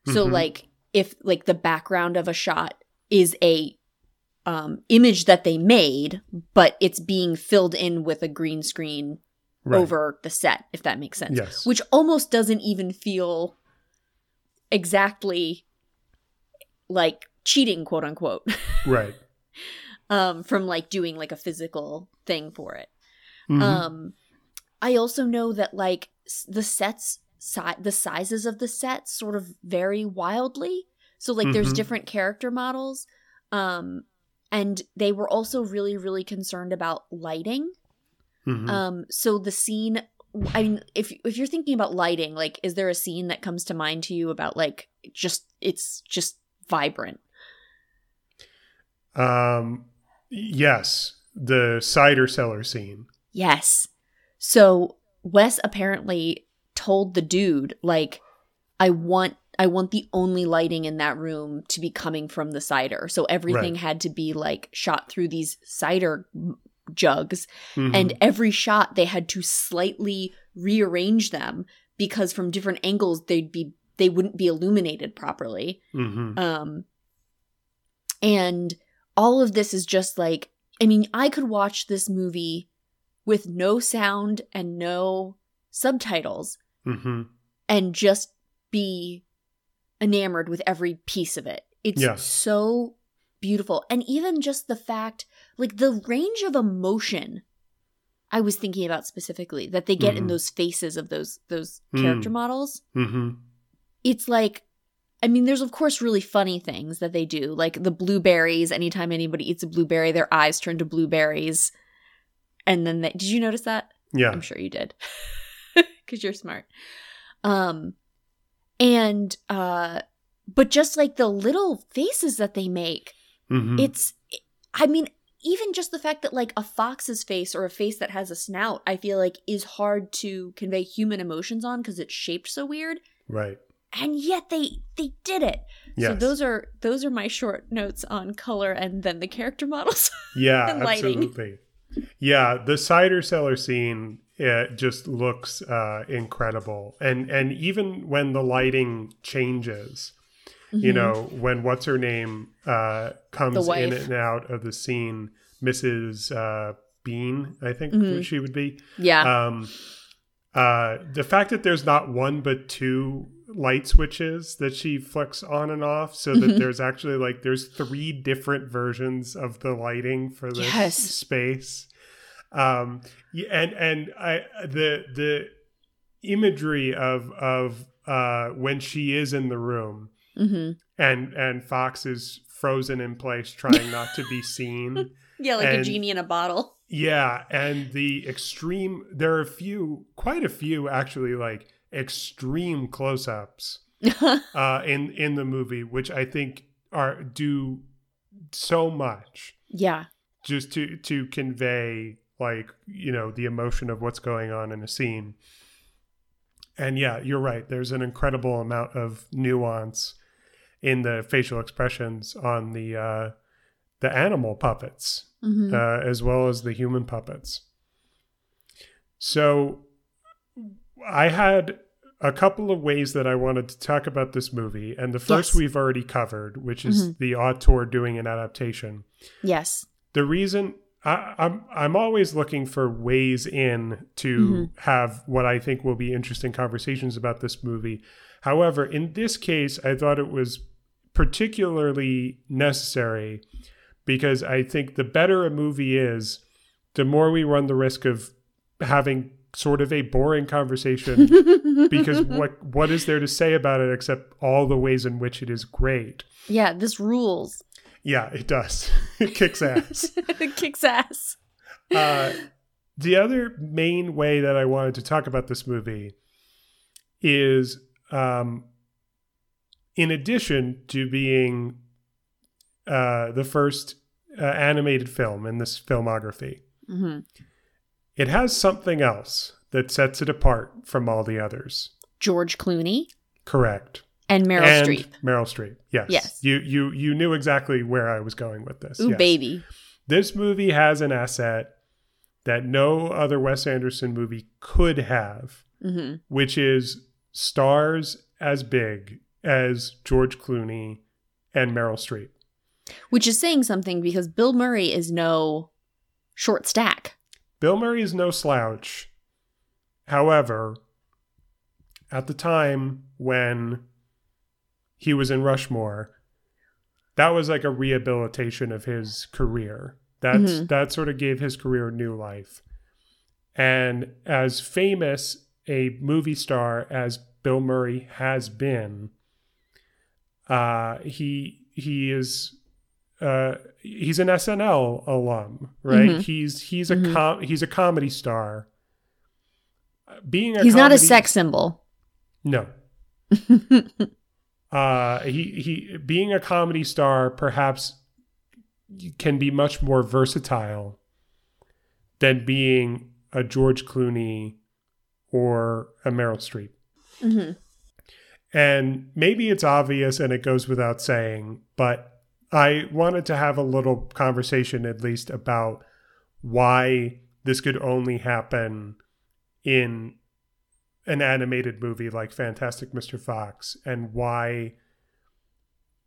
So Mhm. like if like the background of a shot is a um image that they made but it's being filled in with a green screen Right. over the set if that makes sense. Yes. Which almost doesn't even feel exactly like cheating quote unquote. (laughs) right. um from like doing like a physical thing for it Mhm. um i also know that like the sets si- the sizes of the sets sort of vary wildly so like there's Mhm. different character models um and they were also really really concerned about lighting Mhm. um so the scene i mean if if you're thinking about lighting like is there a scene that comes to mind to you about like just it's just vibrant um, yes, the cider cellar scene. Yes. So Wes apparently told the dude like I want I want the only lighting in that room to be coming from the cider. So everything Right. had to be like shot through these cider jugs Mhm. and every shot they had to slightly rearrange them because from different angles they'd be they wouldn't be illuminated properly. Mhm. Um, and all of this is just like, I mean, I could watch this movie with no sound and no subtitles Mhm. and just be enamored with every piece of it. It's Yeah. so beautiful. And even just the fact, like the range of emotion I was thinking about specifically that they get in Mhm. those faces of those those Mm. character models Mhm. it's like I mean, there's of course really funny things that they do, like the blueberries. Anytime anybody eats a blueberry, their eyes turn to blueberries, and then they, did you notice that? Yeah. I'm sure you did, (laughs) because you're smart. Um, and uh, but just like the little faces that they make, Mhm. it's. I mean, even just the fact that like a fox's face or a face that has a snout, I feel like is hard to convey human emotions on because it's shaped so weird. Right. and yet they they did it. So those are those are my short notes on color and then the character (laughs) models Yeah, absolutely. Yeah, the cider cellar scene it just looks uh, incredible, and and even when the lighting changes, you Mhm. know, when what's her name uh, comes in and out of the scene, Mrs. Uh, Bean, I think Mhm. she would be. yeah Um, uh, the fact that there's not one but two light switches that she flicks on and off, so that Mhm. there's actually like there's three different versions of the lighting for this Yes. space. Um, and and I the the imagery of of uh, when she is in the room hmm and and Fox is frozen in place, trying not to be seen. (laughs) yeah like a genie in a bottle Yeah, and the extreme there are a few quite a few actually like extreme close-ups (laughs) uh in in the movie which I think are do so much yeah just to to convey like, you know, the emotion of what's going on in a scene. And yeah, you're right. There's an incredible amount of nuance in the facial expressions on the uh the animal puppets hmm uh, as well as the human puppets. So I had a couple of ways that I wanted to talk about this movie, and the first Yes. we've already covered, which is Mhm. the auteur doing an adaptation. yes the reason I, I'm I'm always looking for ways in to have what I think will be interesting conversations about this movie. However, in this case, I thought it was particularly necessary because I think the better a movie is, the more we run the risk of having sort of a boring conversation (laughs) because what what is there to say about it except all the ways in which it is great? Yeah, this rules. Yeah, it does. (laughs) it kicks ass. (laughs) it kicks ass. Uh, the other main way that I wanted to talk about this movie is um, in addition to being uh, the first uh, animated film in this filmography, hmm it has something else that sets it apart from all the others. George Clooney Correct. and Meryl and Streep. Meryl Streep. Yes. Yes. You you you knew exactly where I was going with this. Ooh, yes. baby. This movie has an asset that no other Wes Anderson movie could have, hmm which is stars as big as George Clooney and Meryl Streep. Which is saying something because Bill Murray is no short stack. Bill Murray is no slouch. However, at the time when he was in Rushmore, that was like a rehabilitation of his career. That's Mhm. that sort of gave his career new life. And as famous a movie star as Bill Murray has been, uh, he he is uh, he's an SNL alum, right? Mhm. He's he's a Mhm. com- he's a comedy star. Being a He's not a sex symbol. No, (laughs) uh, he he being a comedy star perhaps can be much more versatile than being a George Clooney or a Meryl Streep. Hmm And maybe it's obvious and it goes without saying, but I wanted to have a little conversation at least about why this could only happen in an animated movie like Fantastic Mr. Fox and why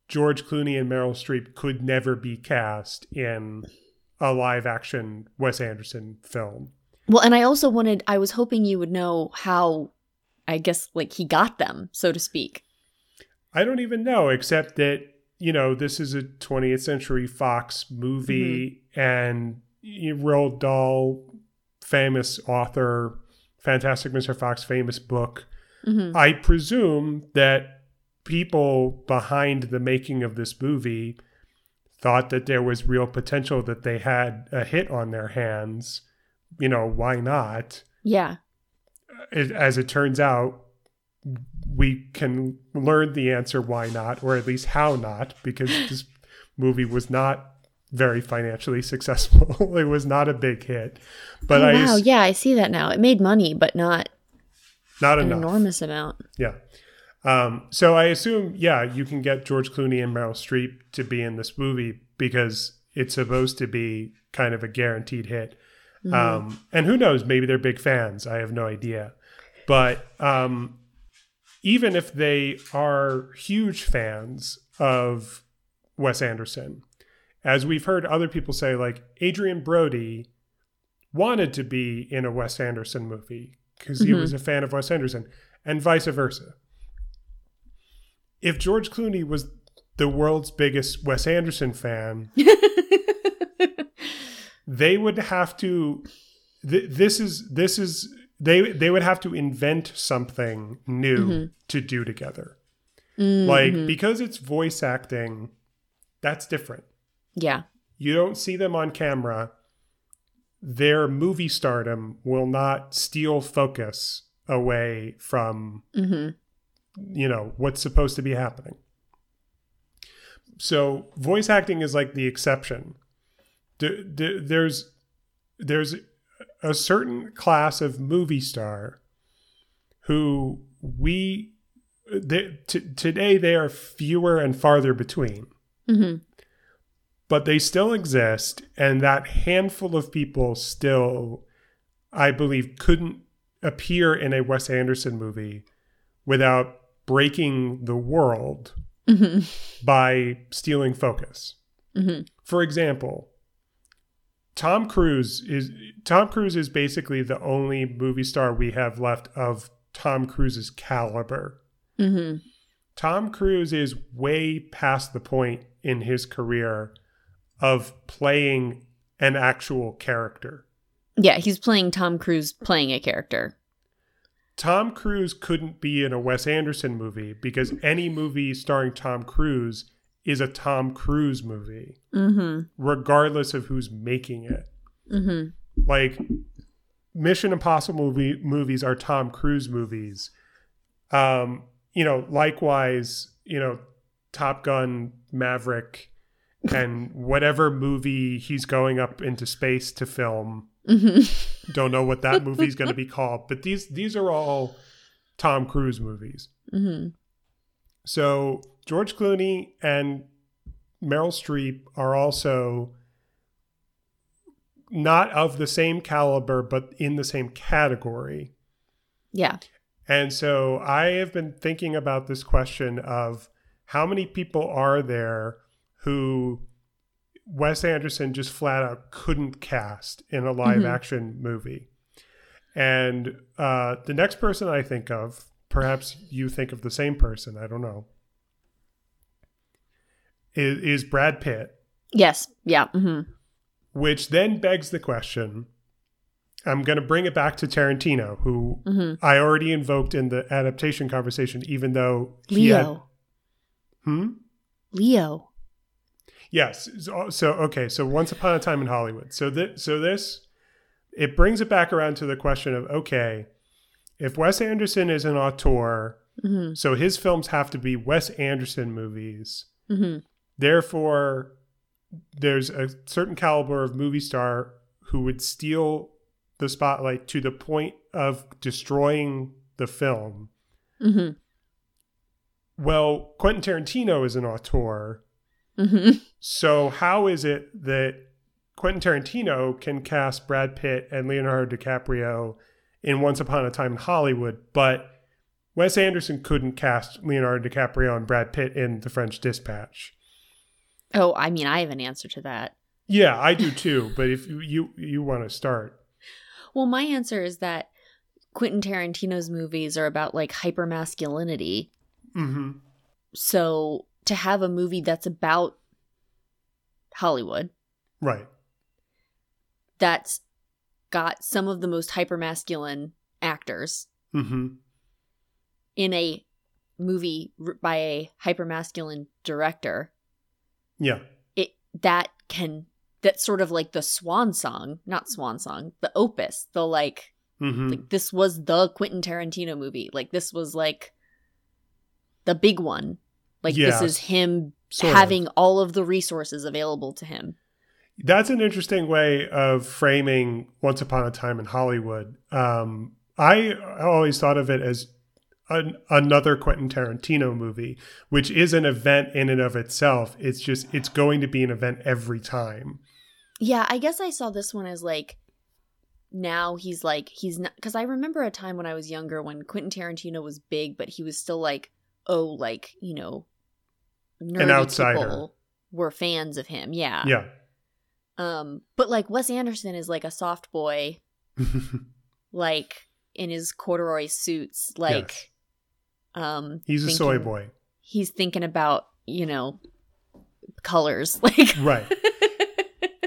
George Clooney and Meryl Streep could never be cast in a live action Wes Anderson film. Well, and I also wanted, I was hoping you would know how, I guess, like he got them, so to speak. I don't even know, except that, you know, this is a 20th Century Fox movie and you- Roald Dahl, famous author, Fantastic Mr. Fox, famous book. hmm I presume that people behind the making of this movie thought that there was real potential that they had a hit on their hands. You know, why not? Yeah. It, as it turns out, we can learn the answer why not, or at least how not, because (laughs) this movie was not very financially (laughs) successful. (laughs) it was not a big hit, but oh, I wow. Yeah, I see that now. It made money, but not not an enough. enormous amount. Yeah. Um, so I assume, yeah, you can get George Clooney and Meryl Streep to be in this movie because it's supposed to be kind of a guaranteed hit. Mm-hmm. Um, and who knows? Maybe they're big fans. I have no idea. But um, even if they are huge fans of Wes Anderson, as we've heard other people say, like Adrien Brody wanted to be in a Wes Anderson movie because he Mhm. was a fan of Wes Anderson, and vice versa. If George Clooney was the world's biggest Wes Anderson fan, (laughs) they would have to th- this is this is they they would have to invent something new Mhm. to do together. Mm, like because it's voice acting that's different. Yeah. you don't see them on camera. Their movie stardom will not steal focus away from hmm you know what's supposed to be happening. So voice acting is like the exception D- d- there's there's a certain class of movie star who we they, t- today they are fewer and farther between. Hmm but they still exist and that handful of people still i believe couldn't appear in a wes anderson movie without breaking the world hmm by stealing focus. Hmm for example Tom Cruise is Tom Cruise is basically the only movie star we have left of Tom Cruise's caliber. Mm-hmm. Tom Cruise is way past the point in his career of playing an actual character. Yeah, he's playing Tom Cruise playing a character. Tom Cruise couldn't be in a Wes Anderson movie because any movie starring Tom Cruise is a Tom Cruise movie, Mm-hmm. regardless of who's making it. Mm-hmm. Like Mission Impossible movie, movies are Tom Cruise movies. Um, you know, likewise, you know, Top Gun, Maverick, and (laughs) whatever movie he's going up into space to film. Mm-hmm. Don't know what that movie's going to be (laughs) called, but these these are all Tom Cruise movies. Mm-hmm. So George Clooney and Meryl Streep are also not of the same caliber, but in the same category. Yeah. And so I have been thinking about this question of how many people are there who Wes Anderson just flat out couldn't cast in a live Mhm. action movie. And uh, the next person I think of, perhaps you think of the same person, I don't know, is, is Brad Pitt, Yes. Yeah. Mm-hmm. which then begs the question. I'm going to bring it back to Tarantino, who Mm-hmm. I already invoked in the adaptation conversation, even though he had. Leo. Hmm? Leo. Yes. So, so, okay. So Once Upon a Time in Hollywood. So this, so this, it brings it back around to the question of okay, if Wes Anderson is an auteur, Mm-hmm. so his films have to be Wes Anderson movies. Mm-hmm. Therefore, there's a certain caliber of movie star who would steal the spotlight to the point of destroying the film. Mm-hmm. Well, Quentin Tarantino is an auteur. Mm-hmm. So how is it that Quentin Tarantino can cast Brad Pitt and Leonardo DiCaprio in Once Upon a Time in Hollywood, but Wes Anderson couldn't cast Leonardo DiCaprio and Brad Pitt in The French Dispatch? Oh, I mean, I have an answer to that. Yeah, I do too. But if you you, you want to start, Well, my answer is that Quentin Tarantino's movies are about like hyper masculinity. mm-hmm. So to have a movie that's about Hollywood right? that's got some of the most hyper masculine actors Mm-hmm. in a movie by a hyper masculine director, Yeah, it that can that's sort of like the swan song, not swan song, the opus, the like mm-hmm. like this was the Quentin Tarantino movie. Like this was like the big one. Like this is him sort of. having all of the resources available to him. That's an interesting way of framing Once Upon a Time in Hollywood. Um, I always thought of it as an, another Quentin Tarantino movie, which is an event in and of itself. It's just it's going to be an event every time. Yeah, I guess I saw this one as like now he's like he's not because I remember a time when I was younger when Quentin Tarantino was big, but he was still like oh like you know nerdy outsider. people were fans of him. Yeah. Yeah, Um, but like Wes Anderson is like a soft boy, (laughs) like in his corduroy suits, like um he's a soy boy, He's thinking about, you know, colors. (laughs) Like right?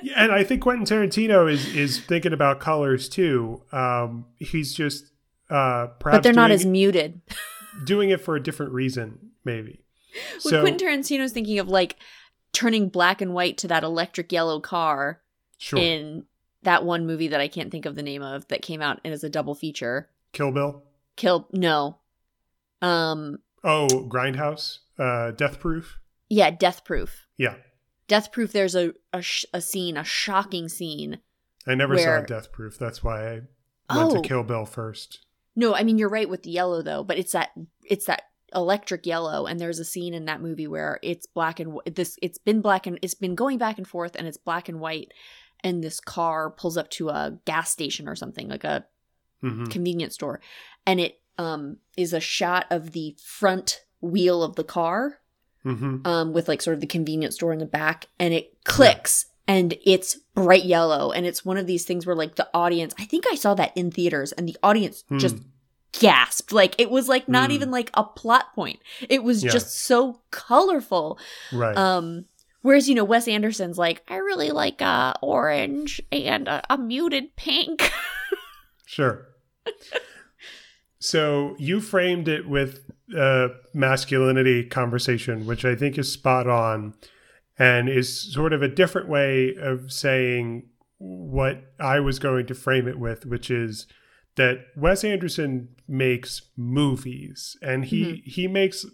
Yeah, and I think Quentin Tarantino is is thinking about colors too. Um, he's just uh, perhaps but they're not as muted. (laughs) doing it for a different reason, maybe. When Quentin Tarantino's thinking of like turning black and white to that electric yellow car sure, in that one movie that I can't think of the name of that came out and is a double feature. Kill Bill. Kill no. Um Oh, Grindhouse, uh, Death Proof. yeah, Death Proof. Yeah, Death Proof there's a a, sh- a scene, a shocking scene. I never Where- saw Death Proof. That's why I went Oh. to Kill Bill first. No, I mean you're right with the yellow though, but it's that it's that electric yellow and there's a scene in that movie where it's black and this it's been black and it's been going back and forth and it's black and white and this car pulls up to a gas station or something like a hmm convenience store and it um is a shot of the front wheel of the car hmm um with like sort of the convenience store in the back and it clicks and it's bright yellow and it's one of these things where like the audience i think i saw that in theaters and the audience Hmm. just gasped like it was like not Hmm. even like a plot point it was Yeah. just so colorful Right. um whereas you know wes anderson's like i really like uh orange and a, a muted pink (laughs) Sure. So you framed it with a masculinity conversation, which I think is spot on and is sort of a different way of saying what I was going to frame it with, which is that Wes Anderson makes movies and he mm-hmm. he makes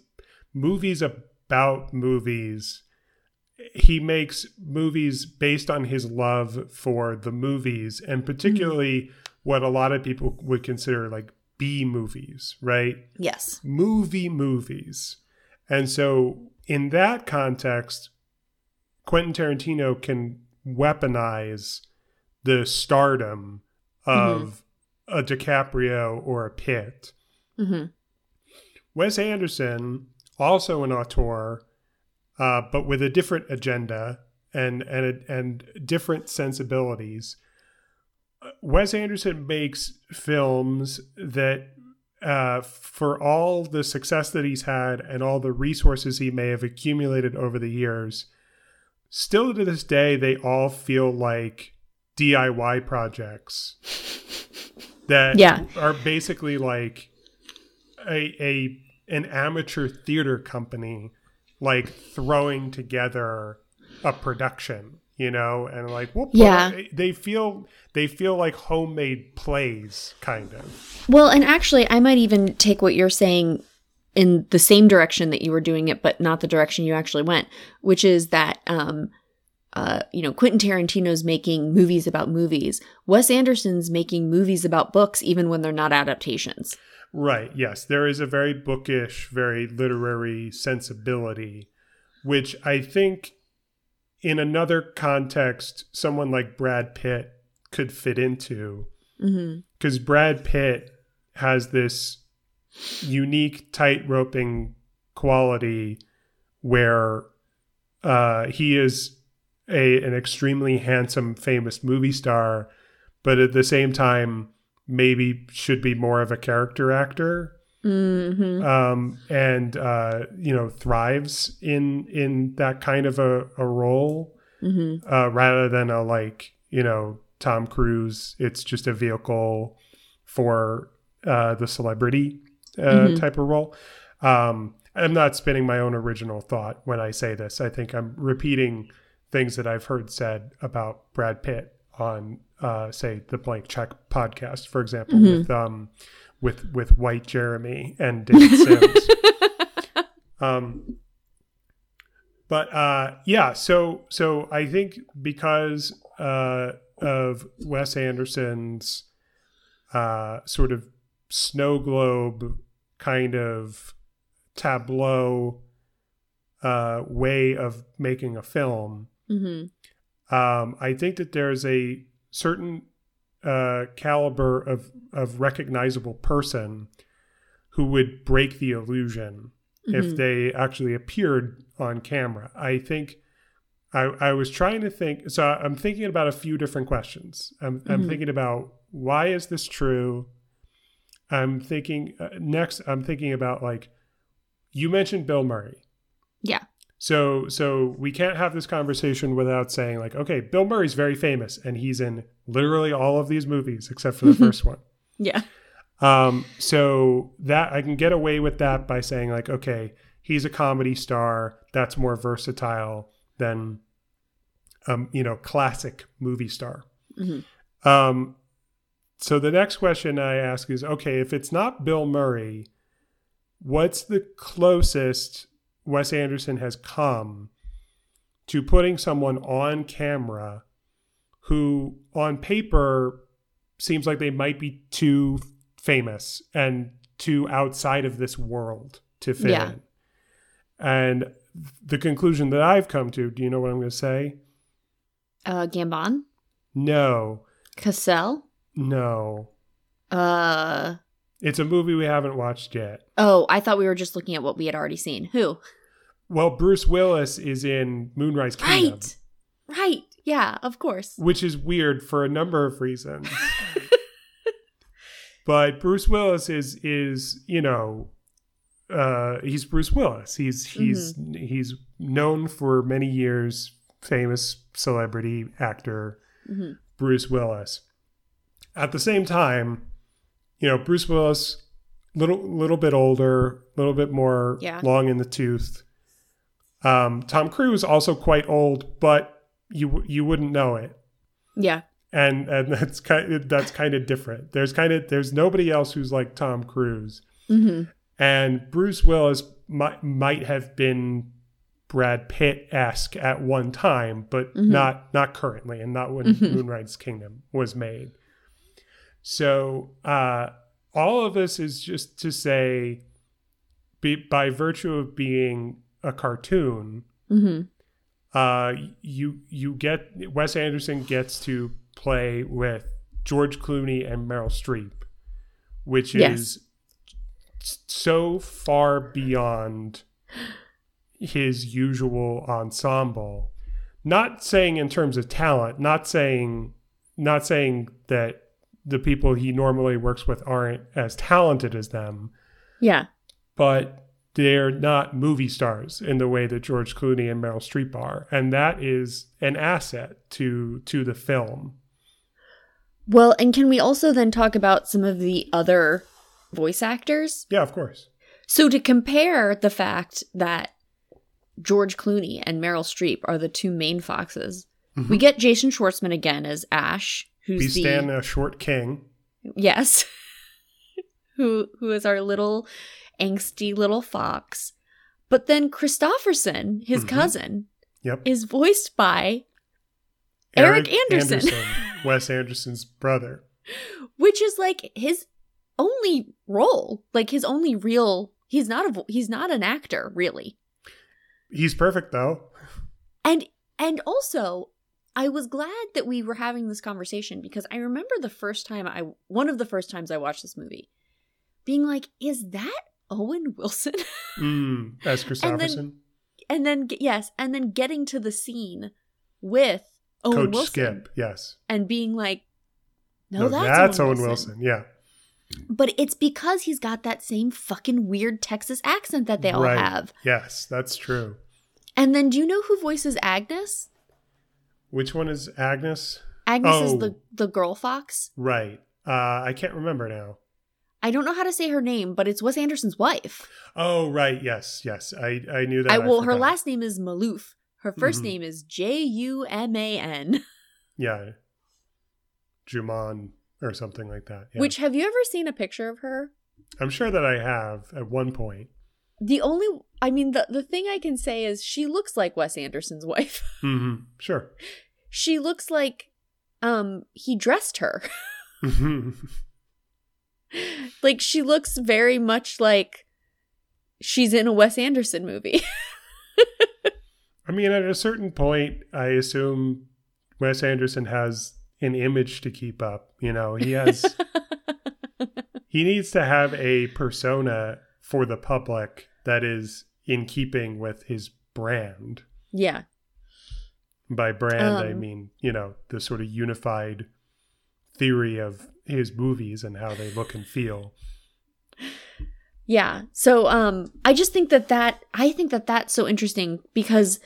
movies about movies. He makes movies based on his love for the movies and mm-hmm. particularly what a lot of people would consider like B movies, right? yes Movie movies. And so in that context, Quentin Tarantino can weaponize the stardom of a DiCaprio or a Pitt. hmm Wes Anderson, also an auteur, uh, but with a different agenda and and and different sensibilities. Wes Anderson makes films that, uh, for all the success that he's had and all the resources he may have accumulated over the years, still to this day they all feel like DIY projects (laughs) that Yeah. are basically like a a an amateur theater company like throwing together a production you know and like whoop, Yeah. they feel they feel like homemade plays kind of Well, and actually, I might even take what you're saying in the same direction that you were doing it, but not the direction you actually went, which is that, um, uh, you know, Quentin Tarantino's making movies about movies. Wes Anderson's making movies about books, even when they're not adaptations. right yes there is a very bookish very literary sensibility which i think in another context someone like brad pitt could fit into. Because Brad Pitt has this unique tight roping quality where uh, he is a an extremely handsome, famous movie star, but at the same time, maybe should be more of a character actor, hmm um, and uh, you know thrives in in that kind of a, a role hmm uh, rather than a like you know Tom Cruise. It's just a vehicle for uh, the celebrity uh, Mhm. type of role. Um, I'm not spinning my own original thought when I say this. I think I'm repeating things that I've heard said about Brad Pitt on, uh, say, the Blank Check podcast, for example, Mhm. with um, with with White Jeremy and David Sims. (laughs) um, but uh, yeah, so so I think because uh, of Wes Anderson's uh, sort of snow globe kind of tableau uh, way of making a film, hmm um, I think that there's a certain uh, caliber of of recognizable person who would break the illusion if Mhm. they actually appeared on camera. I think I, I was trying to think. So I'm thinking about a few different questions. I'm, I'm Mhm. thinking about why is this true? I'm thinking uh, next. I'm thinking about like you mentioned Bill Murray. So so we can't have this conversation without saying like, okay, Bill Murray's very famous and he's in literally all of these movies except for the (laughs) first one. Yeah. Um, so that I can get away with that by saying like, okay, he's a comedy star. That's more versatile than, um, you know, classic movie star. Mhm. Um, so the next question I ask is, okay, if it's not Bill Murray, what's the closest Wes Anderson has come to putting someone on camera who, on paper, seems like they might be too famous and too outside of this world to fit Yeah. in. And the conclusion that I've come to, do you know what I'm going to say? Uh, Gambon, No, Cassel. no. Uh, It's a movie we haven't watched yet. oh, I thought we were just looking at what we had already seen. Who? Well, Bruce Willis is in Moonrise Kingdom. Right. Right. Yeah, of course. which is weird for a number of reasons. (laughs) but Bruce Willis is is you know uh, he's Bruce Willis. He's he's he's known for many years, famous celebrity actor Mhm. Bruce Willis. At the same time, you know Bruce Willis, little little bit older, a little bit more Yeah. long in the tooth. Um, Tom Cruise also quite old, but you you wouldn't know it Yeah. and and that's kind that's kind of different. There's kind of there's nobody else who's like Tom Cruise, hmm and Bruce Willis might might have been Brad Pitt esque at one time, but Mhm. not not currently, and not when Mhm. Moonrise Kingdom was made. So uh, all of this is just to say, be, by virtue of being a cartoon, hmm uh, you you get Wes Anderson gets to play with George Clooney and Meryl Streep, which Yes. is so far beyond his usual ensemble. Not saying in terms of talent, not saying not saying that the people he normally works with aren't as talented as them, Yeah. but they're not movie stars in the way that George Clooney and Meryl Streep are, and that is an asset to to the film. Well, and can we also then talk about some of the other voice actors? Yeah, of course. So to compare the fact that George Clooney and Meryl Streep are the two main foxes, we mm-hmm. get Jason Schwartzman again as Ash, who's Be the a short king. yes, (laughs) who who is our little angsty little fox. But then Kristofferson, his Mhm. cousin, Yep. is voiced by Eric Anderson. (laughs) Wes Anderson's brother. which is like his only role, like his only real. He's not a he's not an actor really, He's perfect though. and and also I was glad that we were having this conversation because I remember the first time I one of the first times I watched this movie, being like, is that Owen Wilson? (laughs) Mm, as Kristofferson. and then yes, and then getting to the scene with Owen Coach Wilson Skip, yes. and being like, no, No, that's, Owen Owen Wilson. Yeah. But it's because he's got that same fucking weird Texas accent that they all Right. have. Yes, that's true. And then do you know who voices Agnes? Which one is Agnes? Agnes is Oh. the the girl fox. Right. Uh, I can't remember now. I don't know how to say her name, but it's Wes Anderson's wife. Oh, right. Yes, yes. I, I knew that. I, well, her last name is Malouf. Her 1st Mhm. name is J U M A N. (laughs) Yeah. Juman or something like that. Yeah. Which have you ever seen a picture of her? I'm sure that I have at one point. The only I mean the the thing I can say is she looks like Wes Anderson's (laughs) wife. hmm Sure. she looks like um he dressed her. (laughs) Mhm. like she looks very much like she's in a Wes Anderson movie. (laughs) I mean, at a certain point, I assume Wes Anderson has an image to keep up. You know, he has. he needs to have a persona for the public that is in keeping with his brand. yeah. By brand, I Um, mean, you know, the sort of unified theory of his movies and how they look and feel. Yeah. So um I just think that that I think that that's so interesting because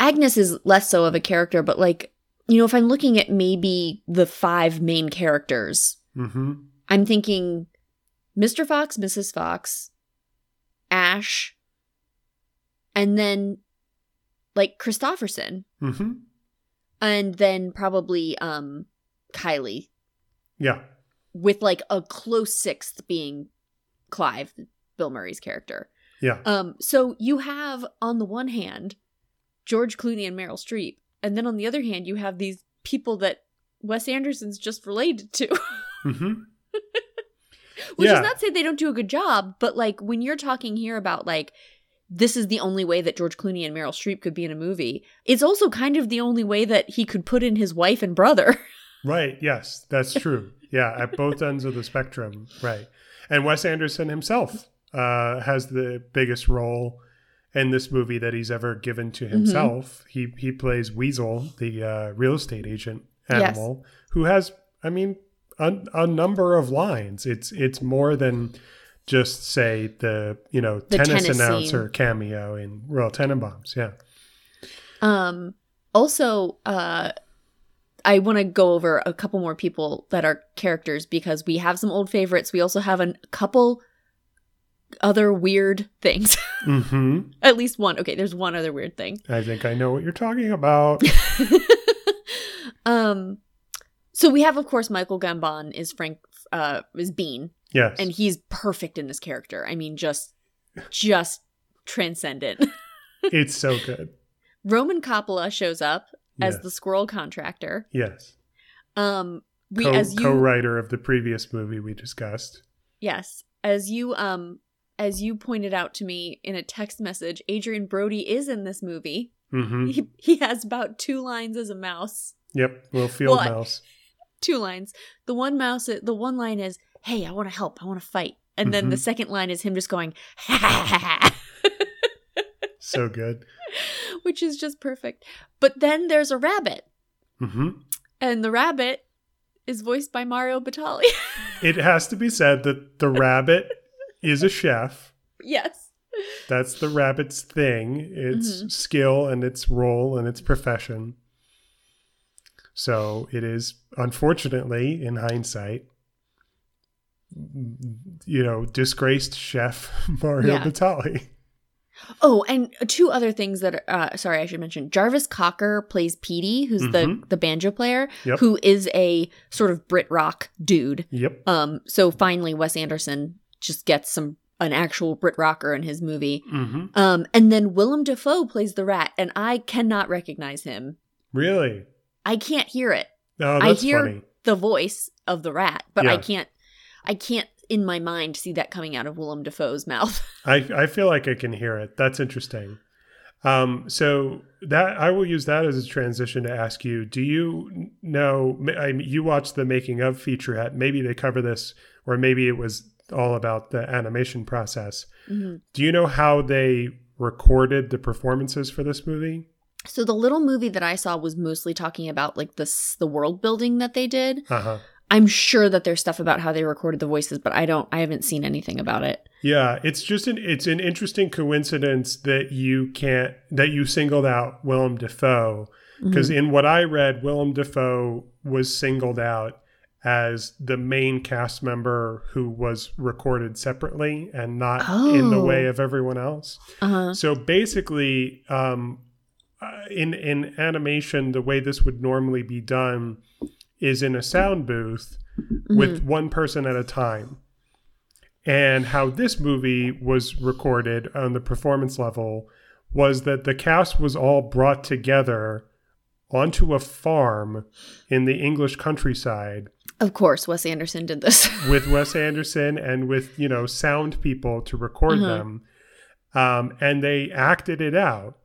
Agnes is less so of a character but like you know if I'm looking at maybe the five main characters hmm I'm thinking Mr. Fox, Mrs. Fox, Ash and then like Kristofferson hmm and then probably um Kylie Yeah. with like a close sixth being Clive, Bill Murray's character. Yeah. Um, so you have on the one hand George Clooney and Meryl Streep, and then on the other hand you have these people that Wes Anderson's just related to. (laughs) hmm Which Yeah. is not to say they don't do a good job, but like when you're talking here about like this is the only way that George Clooney and Meryl Streep could be in a movie. It's also kind of the only way that he could put in his wife and brother. (laughs) Right. Yes, that's true. yeah, at both ends of the spectrum. Right. And Wes Anderson himself uh, has the biggest role in this movie that he's ever given to himself. He he plays Weasel, the uh, real estate agent Yes. animal, who has, I mean, a, a number of lines. It's it's more than just say the you know The tennis, announcer cameo in Royal Tenenbaums. Yeah. Um also uh I want to go over a couple more people that are characters because we have some old favorites. We also have a couple other weird things. (laughs) hmm At least one. Okay, there's one other weird thing. I think I know what you're talking about. (laughs) um so we have of course Michael Gambon is Frank uh is Bean Yes. and he's perfect in this character. I mean just just transcendent. (laughs) it's so good. Roman Coppola shows up as the squirrel contractor. Yes. Um we Co- as you co-writer of the previous movie we discussed. Yes. As you um as you pointed out to me in a text message, Adrien Brody is in this movie. hmm He, he has about two lines as a mouse. Yep. Little field Well, I- mouse. Two lines. The one mouse the one line is, "Hey, I want to help. I want to fight." And then the Mhm. second line is him just going, "Ha ha ha ha." So good. Which is just perfect. But then there's a rabbit, hmm and the rabbit is voiced by Mario Batali. (laughs) It has to be said that the rabbit is a chef. yes. That's the rabbit's thing. Its Mhm. skill and its role and its profession. So it is, unfortunately, in hindsight, you know, disgraced chef (laughs) Mario Yeah. Batali. Oh, and two other things that uh, sorry, I should mention. Jarvis Cocker plays Petey, who's the Mhm. the banjo player, Yep. who is a sort of Brit rock dude. Yep. Um, so finally, Wes Anderson just gets some an actual Brit rocker in his movie. hmm Um, and then Willem Dafoe plays the rat, and I cannot recognize him. Really? I can't hear it. Oh, I hear funny. the voice of the rat, but I can't. I can't in my mind see that coming out of Willem Dafoe's (laughs) mouth. I, I feel like I can hear it. That's interesting. Um, so that I will use that as a transition to ask you: Do you know? I, you watched the making of featurette. Maybe they cover this, or maybe it was all about the animation process. Mhm. Do you know how they recorded the performances for this movie? So the little movie that I saw was mostly talking about like this the world building that they did. Uh huh. I'm sure that there's stuff about how they recorded the voices, but I don't I haven't seen anything about it. Yeah, it's just an it's an interesting coincidence that you can't that you singled out Willem Dafoe because in what I read, Willem Dafoe was singled out as the main cast member who was recorded separately and not in the Oh. way of everyone else. Uh-huh. So basically, um, uh, in in animation, the way this would normally be done is in a sound booth with one person at a time. And how this movie was recorded on the performance level was that the cast was all brought together onto a farm in the English countryside Of course, Wes Anderson did this. (laughs) with Wes Anderson and with you know sound people to record Uh-huh. them, um, and they acted it out.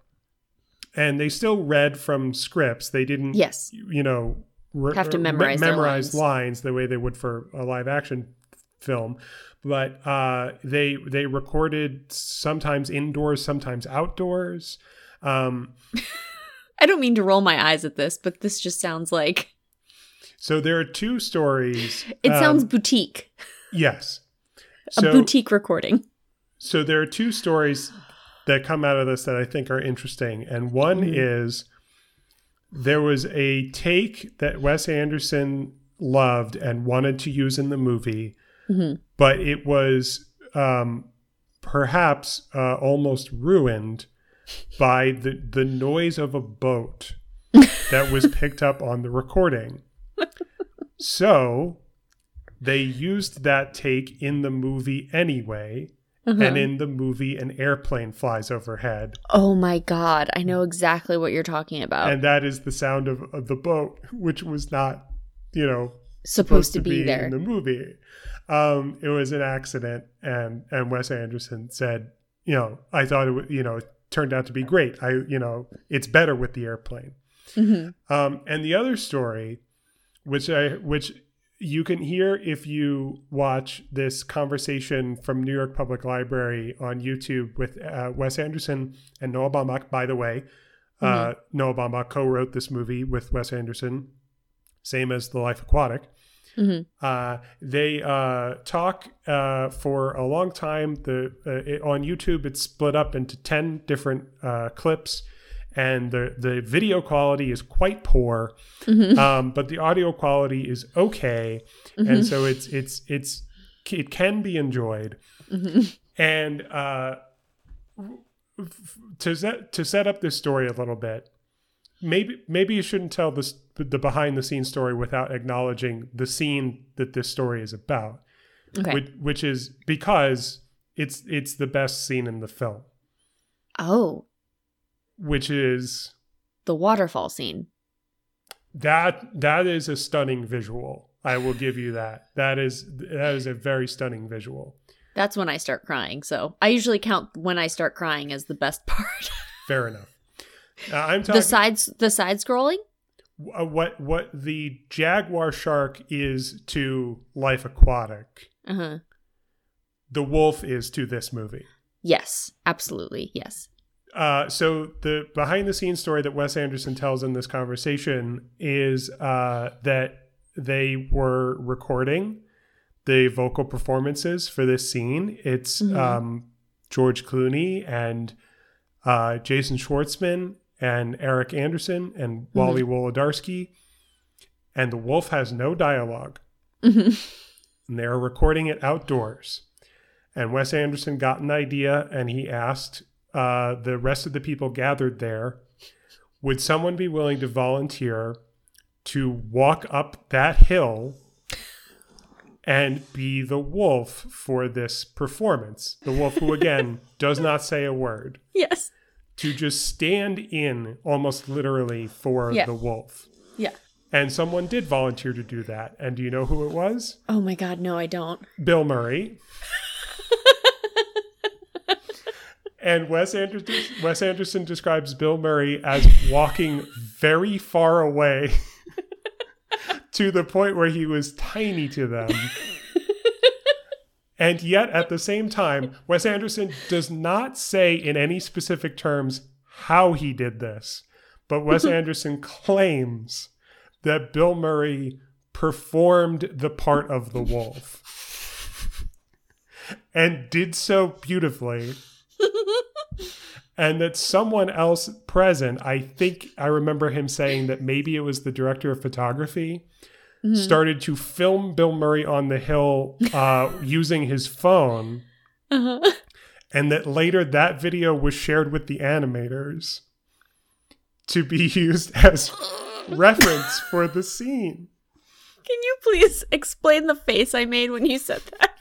And they still read from scripts. They didn't, yes. you know, re- Have to memorize their memorize lines. lines the way they would for a live action film. But uh, they they recorded sometimes indoors, sometimes outdoors. Um, (laughs) I don't mean to roll my eyes at this, but this just sounds like so there are two stories. (laughs) it um, sounds boutique. yes. A boutique recording. So there are two stories that come out of this that I think are interesting. And one Mhm. is there was a take that Wes Anderson loved and wanted to use in the movie, Mhm. but it was um, perhaps uh, almost ruined by the, the noise of a boat (laughs) that was picked up on the recording. So they used that take in the movie anyway. Uh-huh. And in the movie, an airplane flies overhead. oh my god, I know exactly what you're talking about. And that is the sound of, of the boat, which was not, you know, supposed, to be, there. in the movie. Um, it was an accident, and and Wes Anderson said, you know, I thought it would, you know, it turned out to be great. I, you know, it's better with the airplane. Mhm. Um, and the other story, which I which you can hear if you watch this conversation from New York Public Library on YouTube with uh, Wes Anderson and Noah Baumbach. By the way, uh, Noah Baumbach co-wrote this movie with Wes Anderson, same as The Life Aquatic. Mhm. Uh, they uh, talk uh, for a long time. The uh, it, on YouTube, it's split up into ten different uh, clips, and the the video quality is quite poor, um, but the audio quality is okay, and so it's it's it's it can be enjoyed, and uh, to set to set up this story a little bit. Maybe maybe you shouldn't tell this the behind the scenes story without acknowledging the scene that this story is about, Okay. which, which is because it's it's the best scene in the film, oh, which is the waterfall scene. that that is a stunning visual. I will give you that. That is that is a very stunning visual. That's when I start crying. So I usually count when I start crying as the best (laughs) part. Fair enough. Uh, I'm the sides, the side scrolling. uh, what what the jaguar shark is to Life Aquatic. Uh huh. The wolf is to this movie. Yes, absolutely. Yes. Uh, so the behind the scenes story that Wes Anderson tells in this conversation is uh, that they were recording the vocal performances for this scene. It's Mhm. um, George Clooney and uh, Jason Schwartzman and Eric Anderson and Wally Wolodarsky. And the wolf has no dialogue. Mhm. and they are recording it outdoors. And Wes Anderson got an idea and he asked uh, the rest of the people gathered there would someone be willing to volunteer to walk up that hill and be the wolf for this performance? The wolf, who again (laughs) does not say a word, yes. to just stand in almost literally for Yeah. the wolf. Yeah. And someone did volunteer to do that. And do you know who it was? Oh my God, no, I don't. Bill Murray. (laughs) and Wes Anderson, Wes Anderson describes Bill Murray as walking very far away (laughs) to the point where he was tiny to them. (laughs) And yet, at the same time, Wes Anderson does not say in any specific terms how he did this, but Wes (laughs) Anderson claims that Bill Murray performed the part of the wolf and did so beautifully. And that someone else present, I think I remember him saying that maybe it was the director of photography, started to film Bill Murray on the hill uh, (laughs) using his phone. Uh-huh. And that later that video was shared with the animators to be (laughs) used as reference for the scene. Can you please explain the face I made when you said that?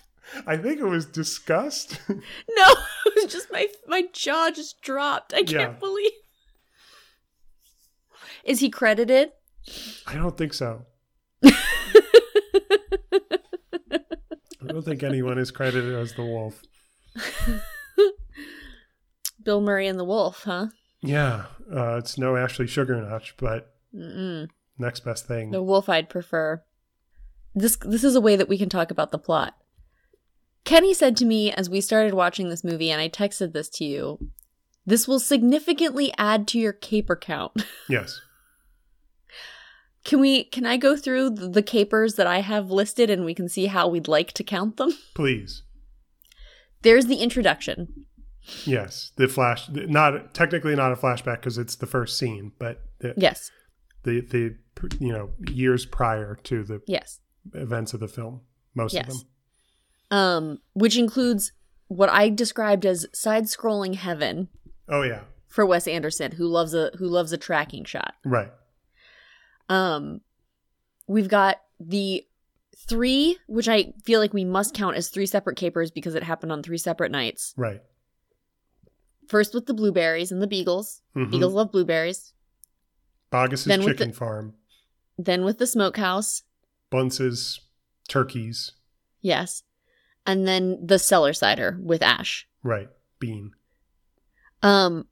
I think it was disgust. (laughs) No, it was just my my jaw just dropped. I can't Yeah. believe. Is he credited? I don't think so. (laughs) I don't think anyone is credited as the wolf. Bill Murray and the Wolf, huh? Yeah, uh, it's no Ashley Sugarnotch, but Mm-mm. next best thing. The Wolf I'd prefer. This this is a way that we can talk about the plot. Kenny said to me as we started watching this movie, and I texted this to you. This will significantly add to your caper count. (laughs) Yes. Can we? Can I go through the capers that I have listed, and we can see how we'd like to count them? (laughs) Please. There's the introduction. Yes. The flash, not technically not a flashback because it's the first scene, but the, Yes, the, the, you know, years prior to the yes. events of the film, most of them. Um, which includes what I described as side-scrolling heaven Oh, yeah. for Wes Anderson, who loves a who loves a tracking shot. Right. Um, we've got the three, which I feel like we must count as three separate capers because it happened on three separate nights. Right. First with the blueberries and the beagles. Mhm. Beagles love blueberries. Boggis's Then chicken the- farm, Then with the smokehouse, Bunce's turkeys. yes, and then the cellar cider with Ash. Right. Bean. Um,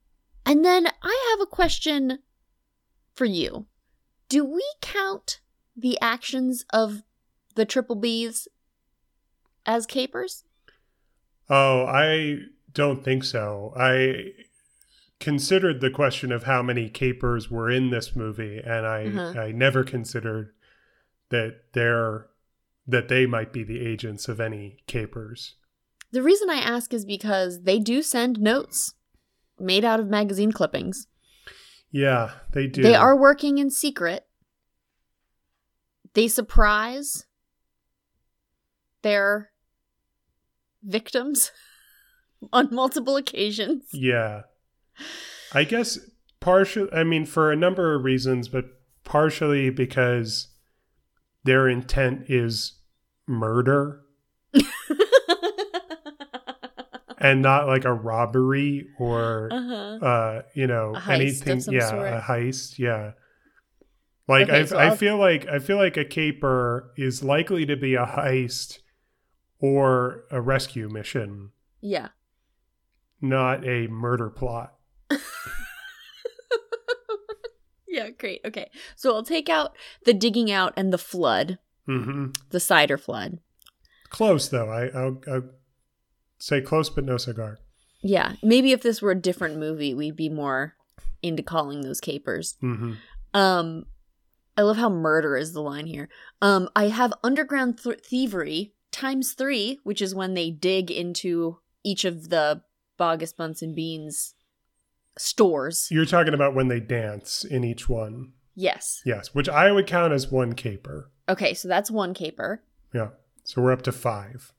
and then I have a question for you. Do we count the actions of the triple Bs as capers? Oh, I don't think so. I considered the question of how many capers were in this movie, and I Uh-huh. I never considered that they're that they might be the agents of any capers. The reason I ask is because they do send notes made out of magazine clippings. Yeah, they do. They are working in secret. They surprise their victims (laughs) on multiple occasions. Yeah. I guess partially, I mean, for a number of reasons, but partially because their intent is murder (laughs) and not like a robbery or, uh-huh. uh, you know, A heist of anything. Yeah, sort. a heist. Yeah. Like Okay, I, so I feel like I feel like a caper is likely to be a heist or a rescue mission, Yeah. not a murder plot. (laughs) Great. Okay. So I'll take out the digging out and the flood, hmm the cider flood. Close though. I I'll, I'll say close, but no cigar. Yeah. Maybe if this were a different movie, we'd be more into calling those capers. hmm Um, I love how murder is the line here. Um, I have underground th- thievery times three, which is when they dig into each of the Boggis Bunsen Beans stores. You're talking about when they dance in each one. Yes. Yes, which I would count as one caper. Okay, so that's one caper. Yeah. So we're up to five.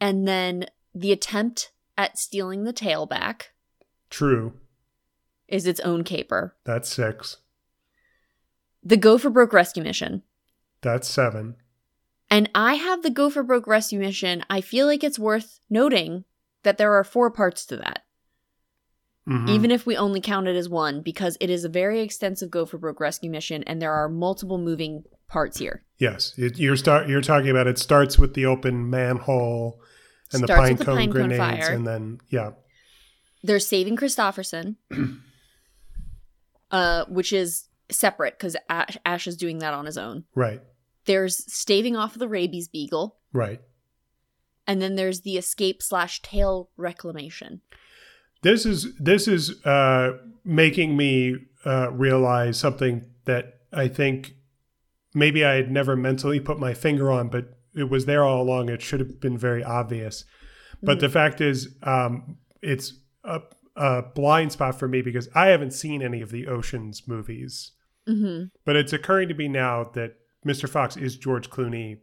And then the attempt at stealing the tail back True. is its own caper. That's six. The Gopher Broke rescue mission. That's seven. And I have the Gopher Broke rescue mission. I feel like it's worth noting that there are four parts to that. Mhm. even if we only count it as one, because it is a very extensive go for broke rescue mission, and there are multiple moving parts here. yes, it, you're start. You're talking about. It starts with the open manhole and the Starts pine the cone pine cone grenades, fire. and then yeah, they're saving Kristofferson, (clears throat) uh, which is separate because Ash, Ash is doing that on his own. right, There's staving off the rabies beagle, right. and then there's the escape slash tail reclamation. This is this is uh, making me uh, realize something that I think maybe I had never mentally put my finger on, but it was there all along. It should have been very obvious. But Mhm. the fact is, um, it's a, a blind spot for me because I haven't seen any of the Oceans movies. hmm But it's occurring to me now that Mr. Fox is George Clooney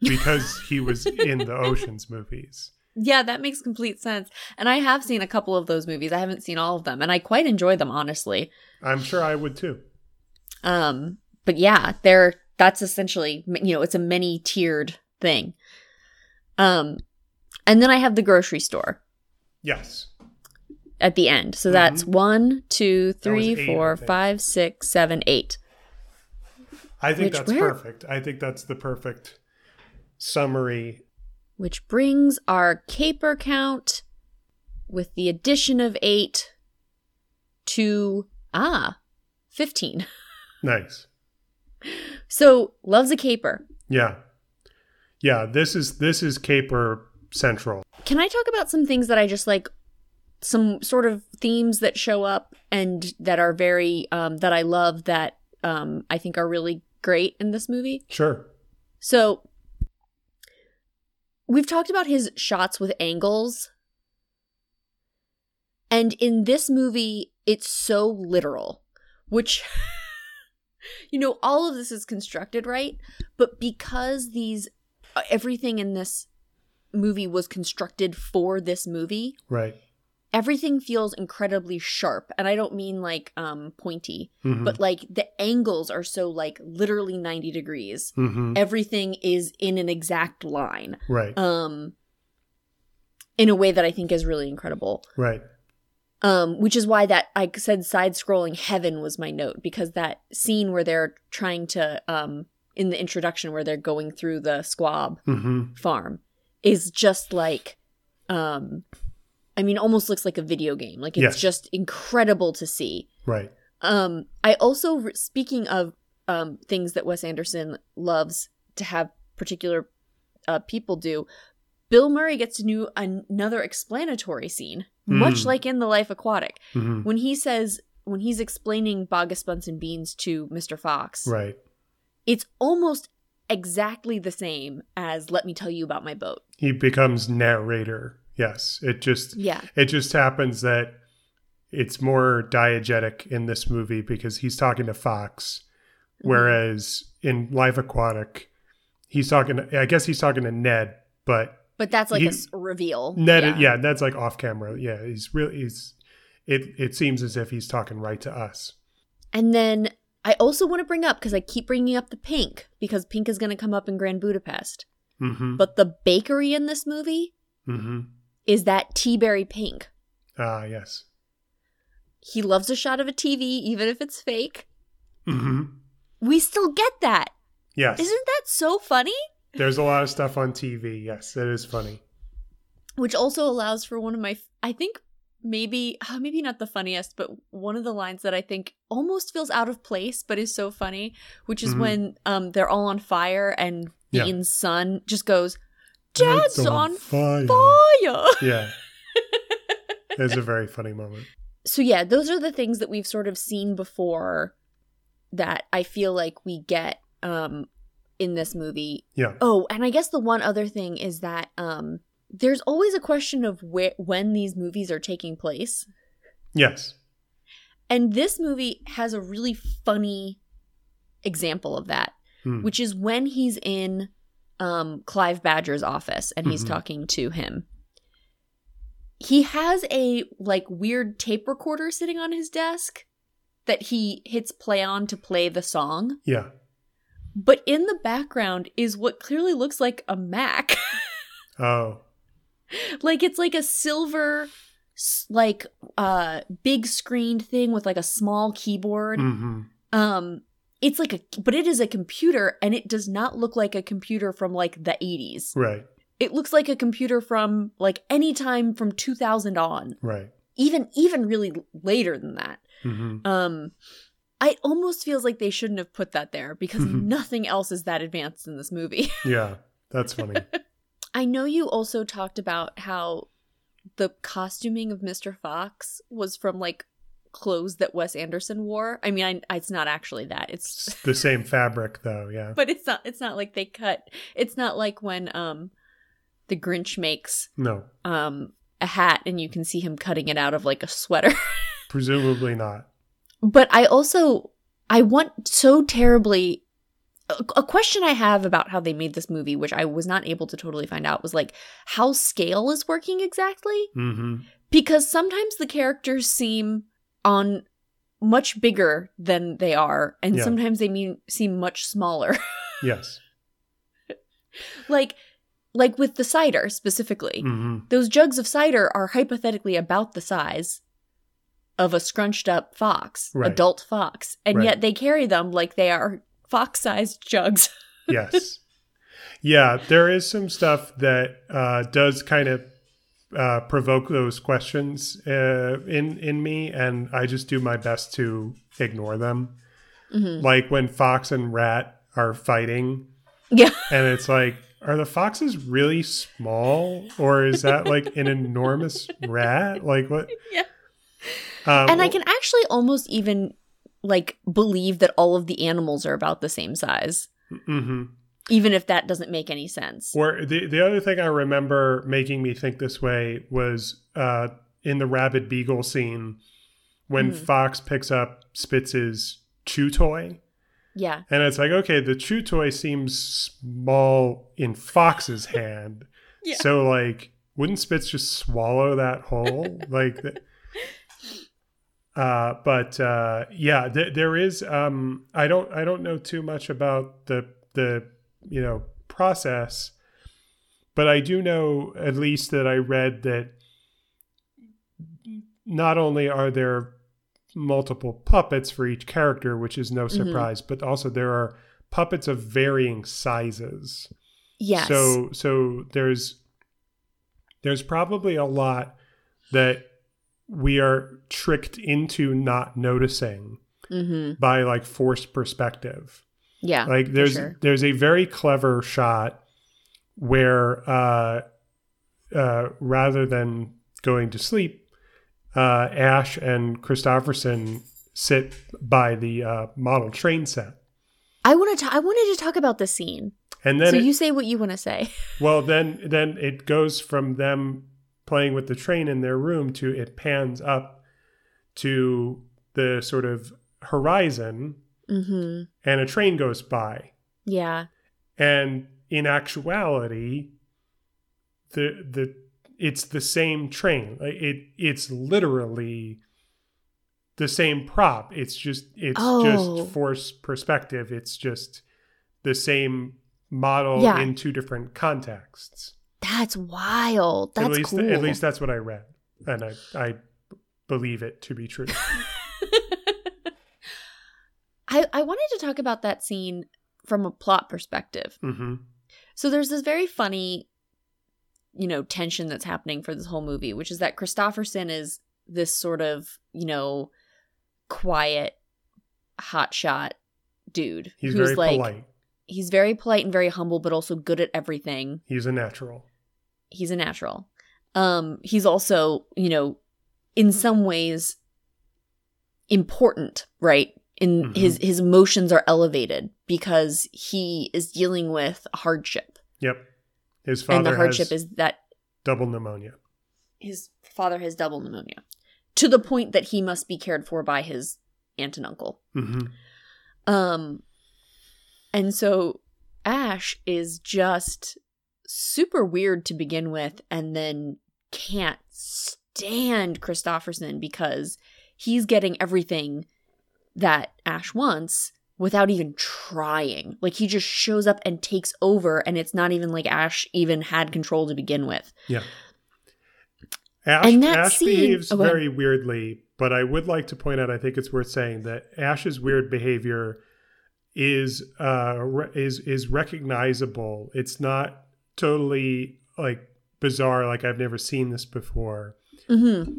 because he was in the (laughs) Oceans movies. Yeah, that makes complete sense. And I have seen a couple of those movies. I haven't seen all of them, and I quite enjoy them, honestly. I'm sure I would too. Um, but yeah, they're that's essentially you know it's a many tiered thing. Um, and then I have the grocery store Yes. at the end. So that's Mhm. one, two, three, eight, four, five, six, seven, eight. I think Which that's where- perfect. I think that's the perfect summary. Which brings our caper count with the addition of eight to ah, fifteen. (laughs) Nice. So loves a caper. Yeah. Yeah, this is this is caper central. Can I talk about some things that I just like some sort of themes that show up and that are very um that I love that um I think are really great in this movie? Sure. So we've talked about his shots with angles. And in this movie, it's so literal, which (laughs) you know, all of this is constructed right, but because these uh, everything in this movie was constructed for this movie, Right. Everything feels incredibly sharp. And I don't mean like um pointy, Mhm. but like the angles are so like literally 90 degrees Mhm. everything is in an exact line Right. um in a way that i think is really incredible right. um which is why that i said side scrolling heaven was my note because that scene where they're trying to um in the introduction where they're going through the squab Mhm. farm is just like um i mean almost looks like a video game like it's Yes. just incredible to see Right. um, I also speaking of um things that Wes Anderson loves to have particular uh, people do. Bill Murray gets to do another explanatory scene, much Mm. like in The Life Aquatic, Mhm. when he says when he's explaining Boggis Bunce and Beans to Mr. Fox. Right. It's almost exactly the same as "Let me tell you about my boat." He becomes narrator. Yes. It just Yeah, it just happens that it's more diegetic in this movie because he's talking to Fox, Mm-hmm. whereas in Life Aquatic, he's talking. I guess he's talking to Ned, but but that's like He- a reveal. Ned, yeah. Ned's like off camera. Yeah, he's really he's. It it seems as if he's talking right to us. And then I also want to bring up because I keep bringing up the pink because pink is going to come up in Grand Budapest. Mm-hmm. But the bakery in this movie Mm-hmm. Is that tea berry pink. Ah, yes. He loves a shot of a TV, even if it's fake. Mm-hmm. We still get that. Yes. Isn't that so funny? There's a lot of stuff on TV. Yes, it is funny. Which also allows for one of my, I think maybe, (sighs) uh, maybe not the funniest, but one of the lines that I think almost feels out of place, but is so funny, which is Mhm. when um they're all on fire and Yeah. Bean's son just goes, "Dad's It's on fire. fire." (laughs) Yeah. It's a very funny moment. so yeah, those are the things that we've sort of seen before that I feel like we get um in this movie. Yeah. Oh, and I guess the one other thing is that um there's always a question of where when these movies are taking place. Yes. And this movie has a really funny example of that, Hmm. which is when he's in um Clive Badger's office and he's Mhm. talking to him. He has a like weird tape recorder sitting on his desk that he hits play on to play the song. Yeah. But in the background is what clearly looks like a Mac. (laughs) Oh. like it's like a silver like uh big screened thing with like a small keyboard. Mm-hmm. Um it's like a but it is a computer and it does not look like a computer from like the 80s. Right. It looks like a computer from like any time from 2000 on. Right. Even even really later than that. Mm-hmm. Um i almost feels like they shouldn't have put that there because nothing else is that advanced in this movie. (laughs) Yeah. That's funny. (laughs) I know you also talked about how the costuming of Mr. Fox was from like clothes that Wes Anderson wore. I mean, I, it's not actually that. It's It's the same fabric though. Yeah. (laughs) but it's not it's not like they cut. It's not like when um the Grinch makes No. um a hat and you can see him cutting it out of like a sweater. (laughs) Presumably not. but I also I want so terribly a, a question I have about how they made this movie, which I was not able to totally find out, was like how scale is working exactly. Mm-hmm. Because sometimes the characters seem on much bigger than they are, and Yeah. sometimes they mean seem much smaller. (laughs) Yes. like like with the cider specifically. Mm-hmm. Those jugs of cider are hypothetically about the size of a scrunched up fox, Right. adult fox, and Right. yet they carry them like they are fox sized jugs. (laughs) yes. Yeah, there is some stuff that uh, does kind of uh, provoke those questions uh, in in me, and I just do my best to ignore them. Mhm. Like when Fox and Rat are fighting, Yeah. (laughs) and it's like, are the foxes really small, or is that like an enormous rat? Like what? (laughs) Yeah. Um, and I can actually almost even like believe that all of the animals are about the same size, hmm even if that doesn't make any sense. Or the the other thing I remember making me think this way was uh, in the rabid beagle scene when Mhm. Fox picks up Spitz's chew toy, Yeah. and it's like, okay, the chew toy seems small in Fox's (laughs) hand, Yeah. so like, wouldn't Spitz just swallow that whole (laughs) like? th- Uh, but uh, yeah, th- there is. Um, I don't. I don't know too much about the the you know process, but I do know at least that I read that not only are there multiple puppets for each character, which is no surprise, but also there are puppets of varying sizes. Yes. So so there's there's probably a lot that we are tricked into not noticing hmm by like forced perspective. Yeah. Like there's sure. there's a very clever shot where uh, uh, rather than going to sleep, uh, Ash and Kristofferson sit by the uh, model train set, I want to. I wanted to talk about the scene. and then so it- you say what you want to say. (laughs) well then then it goes from them playing with the train in their room to it pans up to the sort of horizon, mm-hmm. and a train goes by. Yeah. and in actuality the the it's the same train it it's literally the same prop it's just it's Oh. just force perspective it's just the same model Yeah. in two different contexts That's wild. That's at least cool. at least that's what i read and i i believe it to be true (laughs) I I wanted to talk about that scene from a plot perspective. hmm So there's this very funny, you know, tension that's happening for this whole movie, which is that Kristofferson is this sort of, you know, quiet, hotshot dude he's who's very like polite he's very polite and very humble, but also good at everything. he's a natural He's a natural. Um, he's also, you know, in some ways important, right? In Mhm. his his emotions are elevated because he is dealing with hardship. yep his father and the hardship has is that double pneumonia his father has double pneumonia to the point that he must be cared for by his aunt and uncle. hmm Um and so Ash is just super weird to begin with and then can't stand Kristofferson because he's getting everything that Ash wants without even trying. Like he just shows up and takes over and it's not even like Ash even had control to begin with. Yeah. Ash, And that Ash scene- behaves oh, very weirdly, but I would like to point out I think it's worth saying that Ash's weird behavior is uh re- is is recognizable. It's not totally like bizarre like I've never seen this before. Mhm.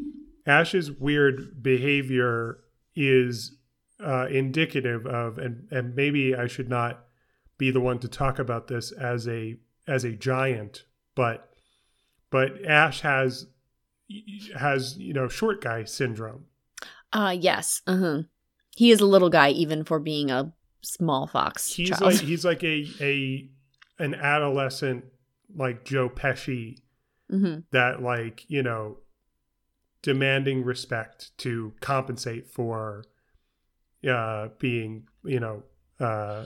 Ash's weird behavior is uh, indicative of, and and maybe I should not be the one to talk about this as a as a giant, but but Ash has has you know short guy syndrome. Uh yes. Uh-huh. He is a little guy even for being a small fox He's child. like (laughs) he's like a a an adolescent like Joe Pesci Mhm. that like you know demanding respect to compensate for uh being you know uh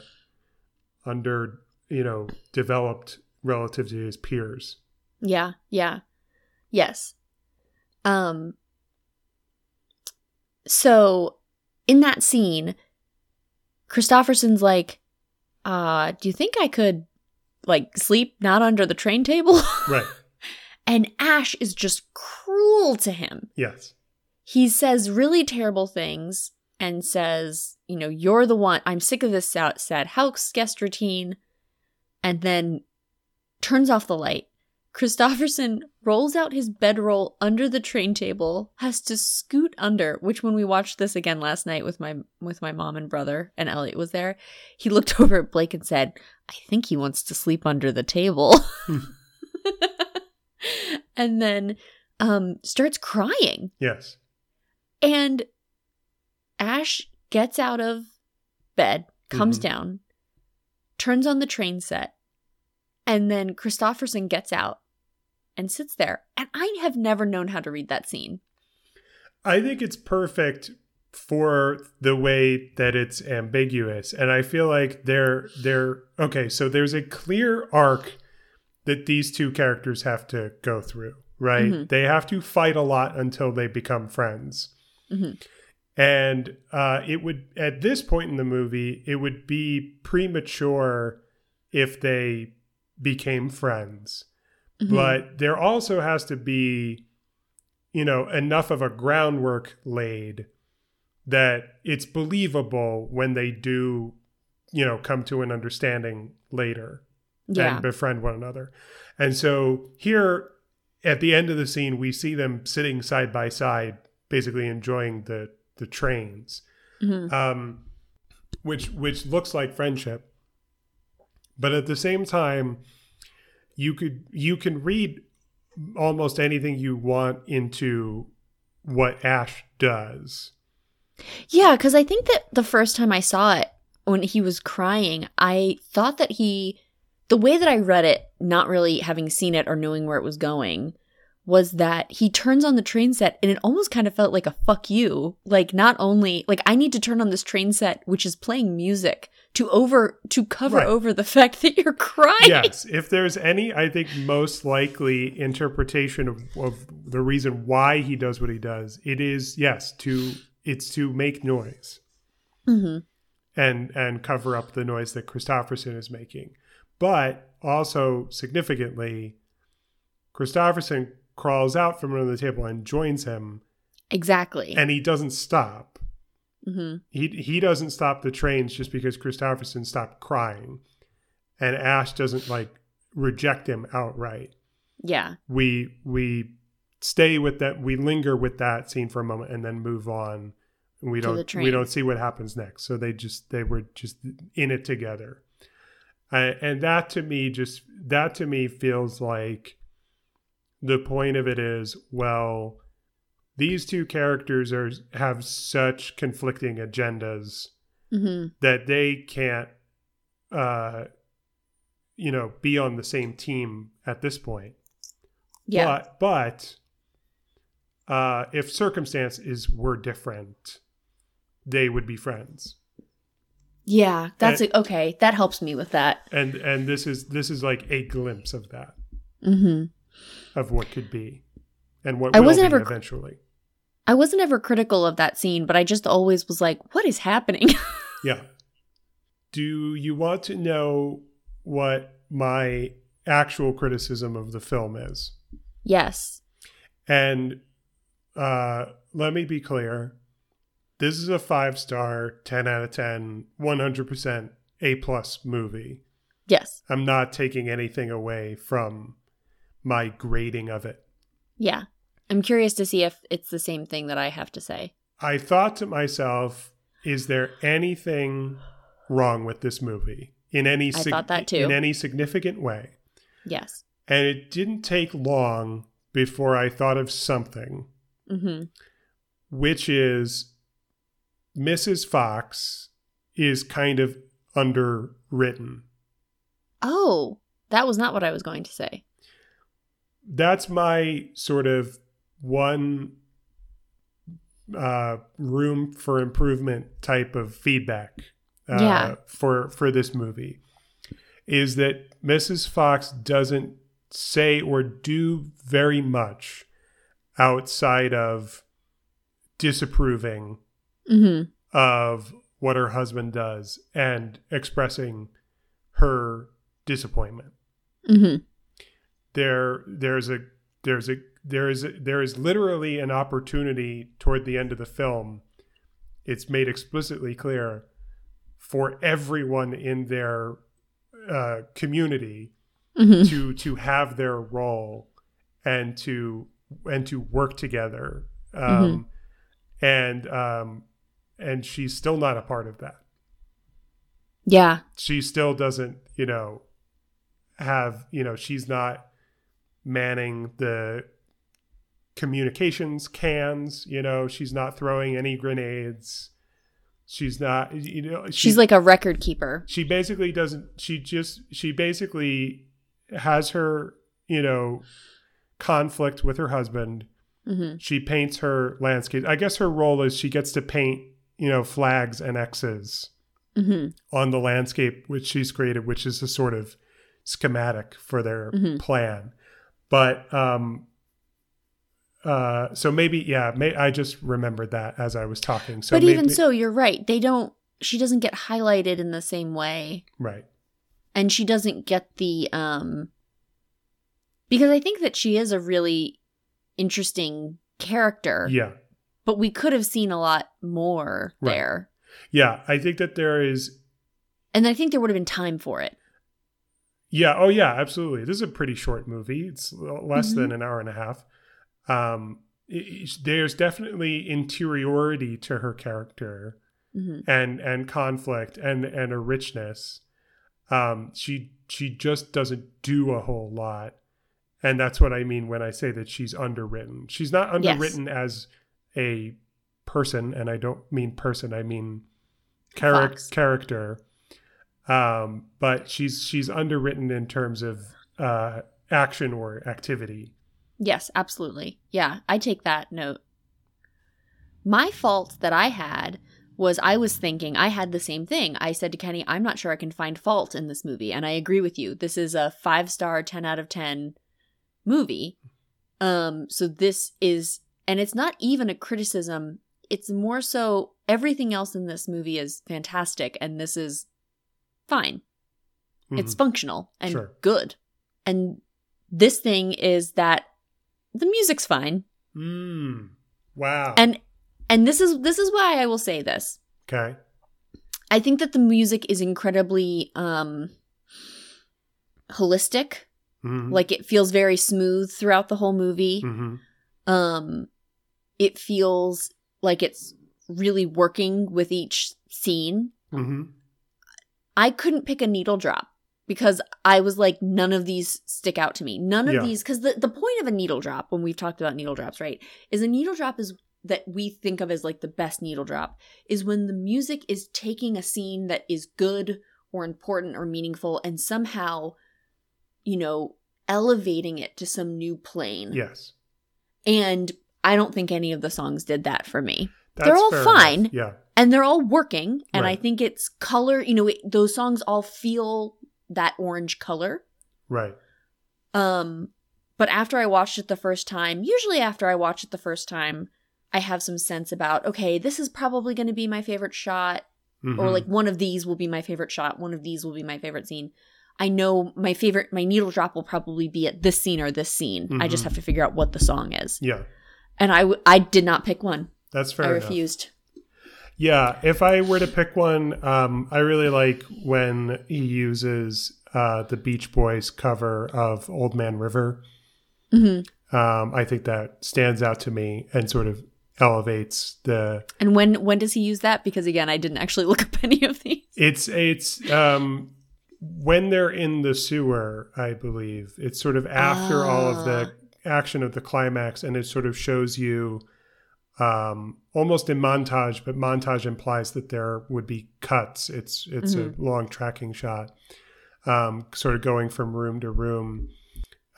under you know developed relative to his peers Yeah, yeah. Yes. Um so in that scene, Kristofferson's like, uh, do you think I could like sleep not under the train table? (laughs) right and Ash is just cruel to him. yes He says really terrible things and says, you know, you're the one, I'm sick of this sad, house guest routine, and then turns off the light. Kristofferson rolls out his bedroll under the train table, has to scoot under, which when we watched this again last night with my with my mom and brother and Elliot was there, he looked (laughs) over at Blake and said, I think he wants to sleep under the table. (laughs) and then um starts crying. yes And Ash gets out of bed, comes Mhm. down, turns on the train set, and then Kristofferson gets out and sits there. And I have never known how to read that scene. I think it's perfect for the way that it's ambiguous. And I feel like they're they're okay, so there's a clear arc that these two characters have to go through, right? Mhm. They have to fight a lot until they become friends. Mhm. And uh, it would at this point in the movie, it would be premature if they became friends Mhm. but there also has to be you know enough of a groundwork laid that it's believable when they do you know come to an understanding later yeah. and befriend one another and so here at the end of the scene we see them sitting side by side basically enjoying the the trains Mhm. um, which which looks like friendship. But at the same time, you could you can read almost anything you want into what Ash does. Yeah, because I think that the first time I saw it, when he was crying, I thought that he, the way that I read it, not really having seen it or knowing where it was going, was that he turns on the train set and it almost kind of felt like a fuck you. Like, not only, like, I need to turn on this train set, which is playing music to over, to cover Right. over the fact that you're crying. yes, if there's any, I think most likely interpretation of, of the reason why he does what he does, it is yes to it's to make noise hmm and and cover up the noise that Kristofferson is making, but also significantly, Kristofferson crawls out from under the table and joins him, Exactly. and he doesn't stop. hmm He he doesn't stop the trains just because Kristofferson stopped crying, and Ash doesn't like reject him outright. Yeah. we we stay with that we linger with that scene for a moment and then move on and we To don't we don't see what happens next so they just they were just in it together uh, and that to me just that to me feels like the point of it is well these two characters are have such conflicting agendas hmm that they can't uh you know be on the same team at this point Yeah. but but uh, if circumstances were different, they would be friends. yeah. That's And- a, okay. That helps me with that. And and this is this is like a glimpse of that hmm of what could be, and what I will wasn't ever- eventually. I wasn't ever critical of that scene, but I just always was like, what is happening? (laughs) Yeah. Do you want to know what my actual criticism of the film is? yes. And uh, let me be clear. This is a five star, 10 out of 10, 100% A plus movie. Yes. I'm not taking anything away from my grading of it. Yeah. I'm curious to see if it's the same thing that I have to say. I thought to myself, is there anything wrong with this movie in any I thought that too. in any significant way? Yes. And it didn't take long before I thought of something, hmm which is Mrs. Fox is kind of underwritten. Oh, that was not what I was going to say. That's my sort of one uh, room for improvement type of feedback uh, Yeah. for for this movie is that Mrs. Fox doesn't say or do very much outside of disapproving hmm of what her husband does and expressing her disappointment. hmm There there's a there's a there is a, there is literally an opportunity toward the end of the film. It's made explicitly clear for everyone in their uh, community hmm to to have their role and to and to work together um, and um, and she's still not a part of that Yeah. she still doesn't you know have you know she's not manning the communications cans you know she's not throwing any grenades. She's not you know she- She's like a record keeper. she basically doesn't she just she basically has her you know conflict with her husband. Hmm she paints her landscape i guess her role is she gets to paint you know flags and x's hmm on the landscape which she's created which is a sort of schematic for their Mhm. plan but um uh so maybe yeah may, i just remembered that as i was talking so but even so, you're right. They don't, she doesn't get highlighted in the same way. right And she doesn't get the, um, because I think that she is a really interesting character, yeah but we could have seen a lot more Right. there. yeah i think that there is And I think there would have been time for it. Yeah. Oh, yeah. Absolutely. This is a pretty short movie. It's less Mhm. than an hour and a half. Um, i- i- there's definitely interiority to her character hmm and and conflict and and a richness. Um, she she just doesn't do a whole lot, and that's what I mean when I say that she's underwritten. She's not Yes. underwritten as a person, and I don't mean person. I mean Fox. character. Um, but she's she's underwritten in terms of uh, action or activity. Yes, absolutely. Yeah, I take that note. My fault that I had was I was thinking I had the same thing. I said to Kenny, I'm not sure I can find fault in this movie. And I agree with you. This is a five star, 10 out of 10 movie. Um, so this is, and it's not even a criticism. It's more so everything else in this movie is fantastic. And this is fine. It's Mhm. functional and Sure. good. And this thing is that the music's fine. Mm. Wow. And and this is this is why I will say this. okay. I think that the music is incredibly um holistic. Mhm. Like it feels very smooth throughout the whole movie. Mhm. Um it feels like it's really working with each scene. Mhm. I couldn't pick a needle drop because I was like, none of these stick out to me. None of Yeah. these, because the, the point of a needle drop, when we've talked about needle drops, right, is a needle drop is that we think of as like the best needle drop is when the music is taking a scene that is good or important or meaningful and somehow, you know, elevating it to some new plane. Yes. And I don't think any of the songs did that for me That's They're all fine. enough. Yeah. And they're all working and i think it's color you know it, those songs all feel that orange color Right. um but after i watched it the first time usually after i watch it the first time i have some sense about okay this is probably going to be my favorite shot or Mhm. like one of these will be my favorite shot one of these will be my favorite scene i know my favorite my needle drop will probably be at this scene or this scene i just Mhm. have to figure out what the song is Yeah. and i w- i did not pick one That's fair i enough. refused Yeah, if I were to pick one, um, I really like when he uses uh, the Beach Boys cover of "Old Man River." hmm Um, I think that stands out to me and sort of elevates the. And when when does he use that? Because again, I didn't actually (laughs) look up any of these. It's it's um, when they're in the sewer, I believe it's sort of after all of the action of the climax, and it sort of shows you um, almost in montage, but montage implies that there would be cuts. It's it's a long tracking shot, um, sort of going from room to room,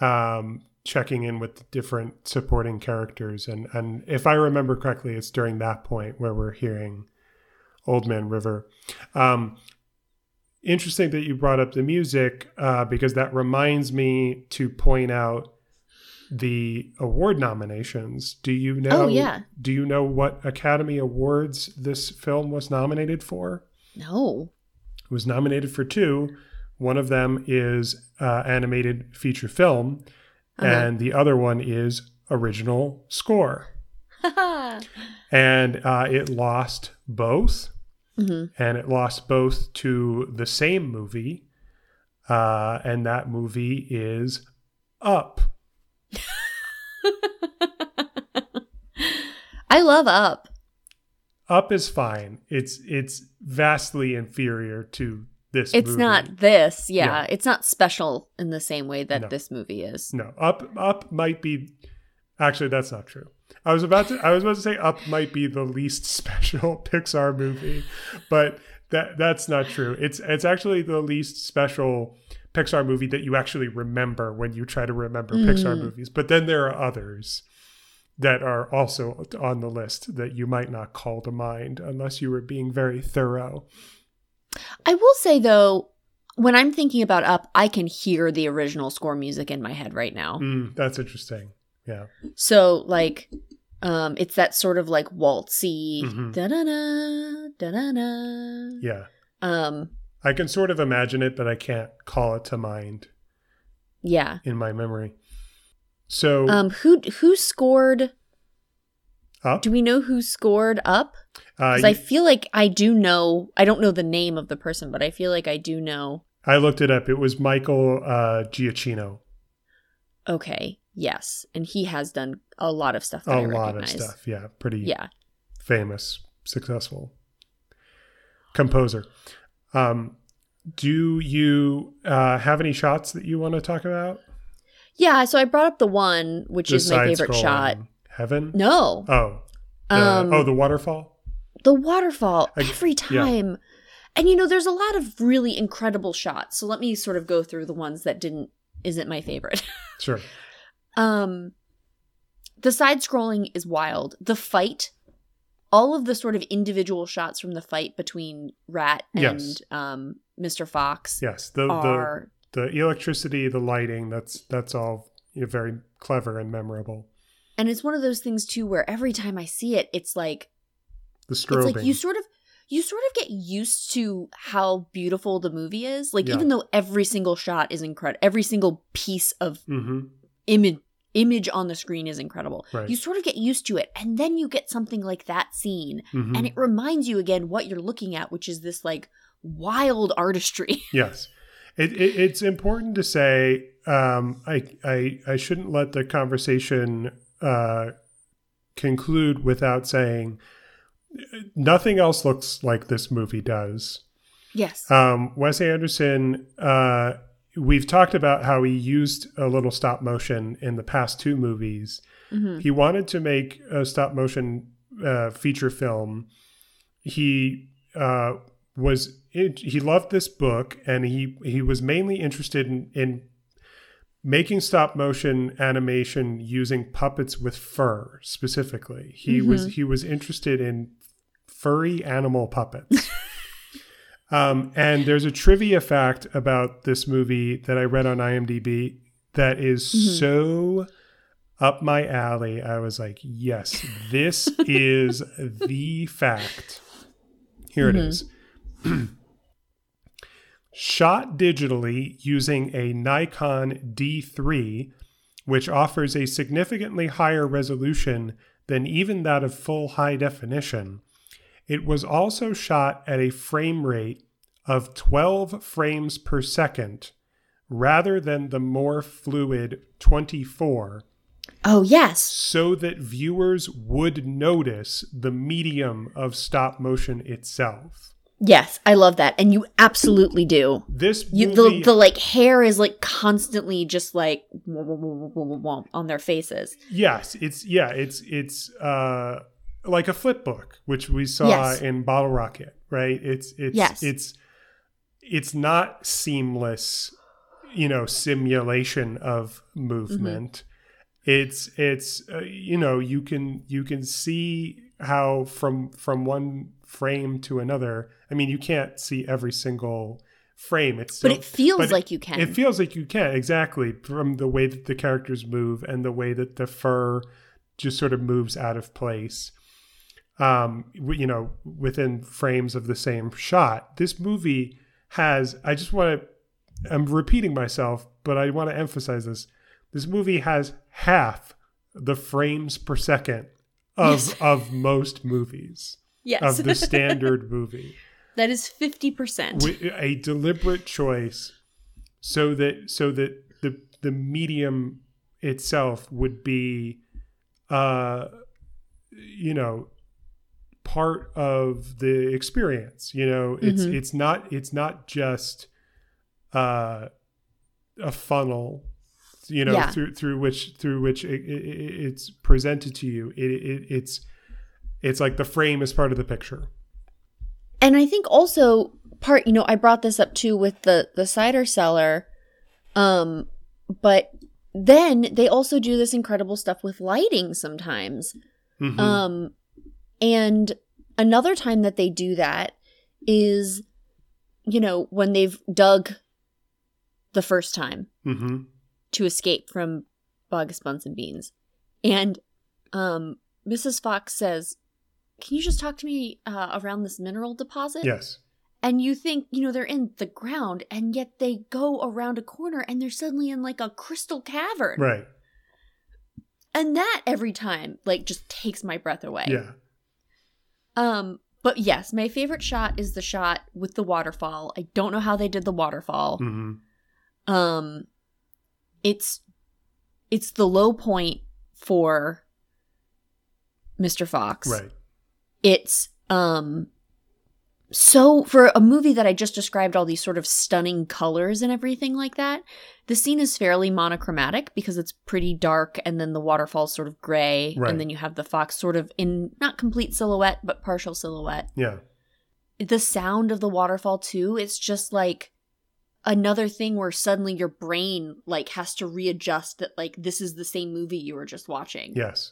um, checking in with the different supporting characters, and and if I remember correctly, it's during that point where we're hearing Old Man River. Um, interesting that you brought up the music uh, because that reminds me to point out the award nominations. Do you know? Oh, yeah. Do you know what Academy Awards this film was nominated for? No. It was nominated for two. One of them is uh, animated feature film, Uh-huh. and the other one is original score. (laughs) And uh, it lost both, hmm and it lost both to the same movie, uh, and that movie is Up. I love Up. Up is fine. It's it's vastly inferior to this. It's movie. not this. Yeah, Yeah. It's not special in the same way that No. this movie is. No, Up Up might be. Actually, that's not true. I was about to I was about to say Up might be the least (laughs) special Pixar movie, but that that's not true. It's it's actually the least special Pixar movie that you actually remember when you try to remember Pixar Mm. movies. But then there are others that are also on the list that you might not call to mind unless you were being very thorough. I will say though, when I'm thinking about Up, I can hear the original score music in my head right now. Mm, that's interesting. Yeah. So like um it's that sort of like waltzy da da da da da da. Yeah. Um I can sort of imagine it, but I can't call it to mind yeah. in my memory. So Um who who scored up, do we know who scored Up? uh, Cuz I feel like I do know I don't know the name of the person, but I feel like I do know. I looked it up. It was Michael uh, Giacchino. Okay. Yes. And he has done a lot of stuff that A lot of stuff. Yeah, pretty Yeah. famous, successful. composer. Um, do you uh, have any shots that you want to talk about? Yeah, so I brought up the one which is my favorite shot. Heaven. No. Oh. The- Um, oh, the waterfall. the waterfall I- every yeah. time. And you know, there's a lot of really incredible shots. So let me sort of go through the ones that didn't isn't my favorite. (laughs) Sure. um the side scrolling is wild. The fight, all of the sort of individual shots from the fight between Rat and Yes. um Mr. Fox Yes. The are the the electricity, the lighting. That's that's all you know, very clever and memorable. and it's one of those things too where every time I see it, it's like The strobing. it's like you sort of you sort of get used to how beautiful the movie is like Yeah. even though every single shot is incredible every single piece of hmm image image on the screen is incredible Right. you sort of get used to it and then you get something like that scene hmm and it reminds you again what you're looking at which is this like wild artistry (laughs) Yes. It, it, it's important to say um, I, I, I shouldn't let the conversation uh, conclude without saying nothing else looks like this movie does. yes Um, Wes Anderson, uh, we've talked about how he used a little stop motion in the past two movies. Mhm. He wanted to make a stop motion uh, feature film. He uh, was he loved this book, and he he was mainly interested in, in making stop motion animation using puppets with fur specifically. He mm-hmm. was he was interested in furry animal puppets. (laughs) Um, and there's a trivia fact about this movie that I read on IMDb that is mm-hmm. so up my alley. I was like, yes, this (laughs) is the fact. Here it mm-hmm. is. (clears throat) Shot digitally using a Nikon D3, which offers a significantly higher resolution than even that of full high definition. It was also shot at a frame rate of 12 frames per second rather than the more fluid 24 oh yes so that viewers would notice the medium of stop motion itself. Yes i love that and you absolutely do This you movie, the, the like hair is like constantly just like on their faces yes, it's yeah, it's it's uh like a flip book, which we saw Yes. in Bottle Rocket, right? It's it's Yes. it's it's not seamless, you know, simulation of movement. It's it's uh, you know you can you can see how from from one frame to another. I mean, you can't see every single frame. It's but it feels but like you can It feels like you can exactly from the way that the characters move and the way that the fur just sort of moves out of place. Um, you know, within frames of the same shot. This movie has. I just want to. I'm repeating myself, but I want to emphasize this. This movie has half the frames per second of Yes. of most movies (laughs) yes of the (laughs) standard movie that is 50% wi- a deliberate choice so that so that the the medium itself would be uh you know part of the experience you know it's Mhm. it's not it's not just uh a funnel you know Yeah. through through which through which it, it- it's presented to you it, it it's it's like the frame is part of the picture And I think also part, you know, I brought this up too with the the cider cellar. Um, but then they also do this incredible stuff with lighting sometimes. Mhm. Um, and another time that they do that is, you know, when they've dug the first time Mhm. to escape from Boggis, Bunce, and Beans. And um, Mrs. Fox says, Can you just talk to me uh, around this mineral deposit? yes And you think, you know, they're in the ground, and yet they go around a corner and they're suddenly in like a crystal cavern. right And that every time, like, just takes my breath away. yeah Um, but yes, my favorite shot is the shot with the waterfall. I don't know how they did the waterfall. hmm um it's it's the low point for Mr. Fox. right It's um so for a movie that I just described all these sort of stunning colors and everything like that, the scene is fairly monochromatic because it's pretty dark and then the waterfall's sort of gray Right. and then you have the fox sort of in not complete silhouette but partial silhouette. Yeah. The sound of the waterfall too, it's just like another thing where suddenly your brain like has to readjust that like this is the same movie you were just watching. Yes.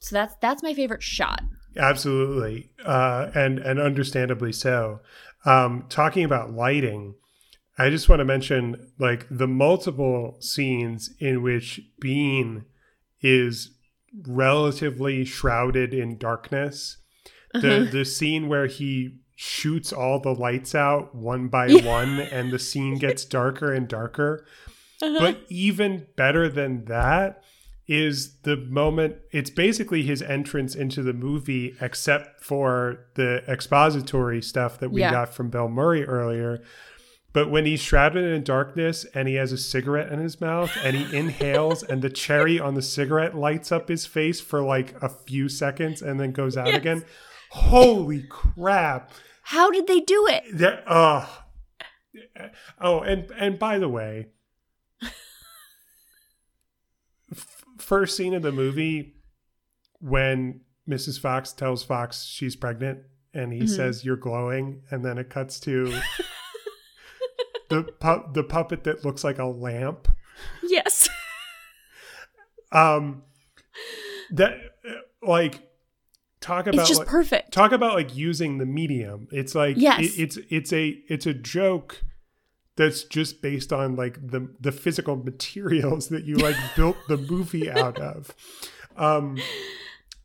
So that's that's my favorite shot. Absolutely, uh, and and understandably so. Um, talking about lighting, I just want to mention like the multiple scenes in which Bean is relatively shrouded in darkness. The Uh-huh. the scene where he shoots all the lights out one by (laughs) one, and the scene gets darker and darker. Uh-huh. But even better than that is the moment it's basically his entrance into the movie except for the expository stuff that we Yeah. got from Bill Murray earlier. But when he's shrouded in darkness and he has a cigarette in his mouth and he inhales and the cherry on the cigarette lights up his face for like a few seconds and then goes out Yes. again. Holy crap. How did they do it? That oh. Oh, and and by the way, f- first scene of the movie when Mrs. Fox tells Fox she's pregnant and he Mhm. says you're glowing and then it cuts to the pu- the puppet that looks like a lamp. Yes. Um that like talk about it's just like, perfect. talk about like using the medium it's like Yes. it, it's it's a it's a joke that's just based on like the the physical materials that you like (laughs) built the movie out of um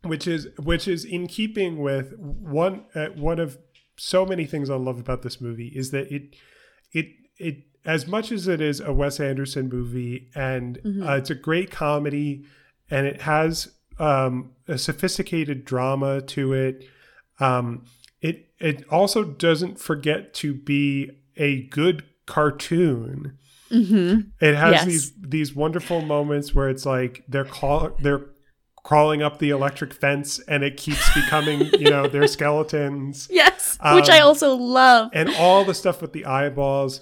which is which is in keeping with one uh, one of so many things I love about this movie is that it it it as much as it is a Wes Anderson movie and Mhm. uh, it's a great comedy and it has um, a sophisticated drama to it. Um, it it also doesn't forget to be a good cartoon. Mm-hmm. It has Yes. these these wonderful moments where it's like they're call they're crawling up the electric fence and it keeps becoming you know their (laughs) skeletons Yes, which I Um, also love. and all the stuff with the eyeballs.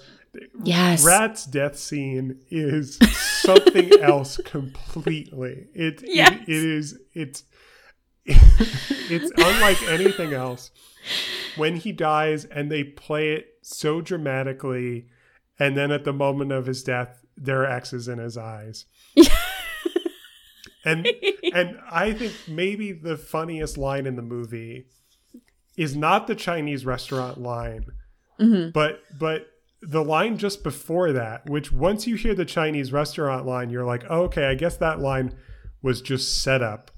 Yes. Rat's death scene is something (laughs) else completely. It, Yes. it it is it's (laughs) it's unlike anything else. When he dies and they play it so dramatically, and then at the moment of his death, there are X's in his eyes. (laughs) and and I think maybe the funniest line in the movie is not the Chinese restaurant line, hmm but but the line just before that, which once you hear the Chinese restaurant line, you're like, oh, okay, I guess that line was just set up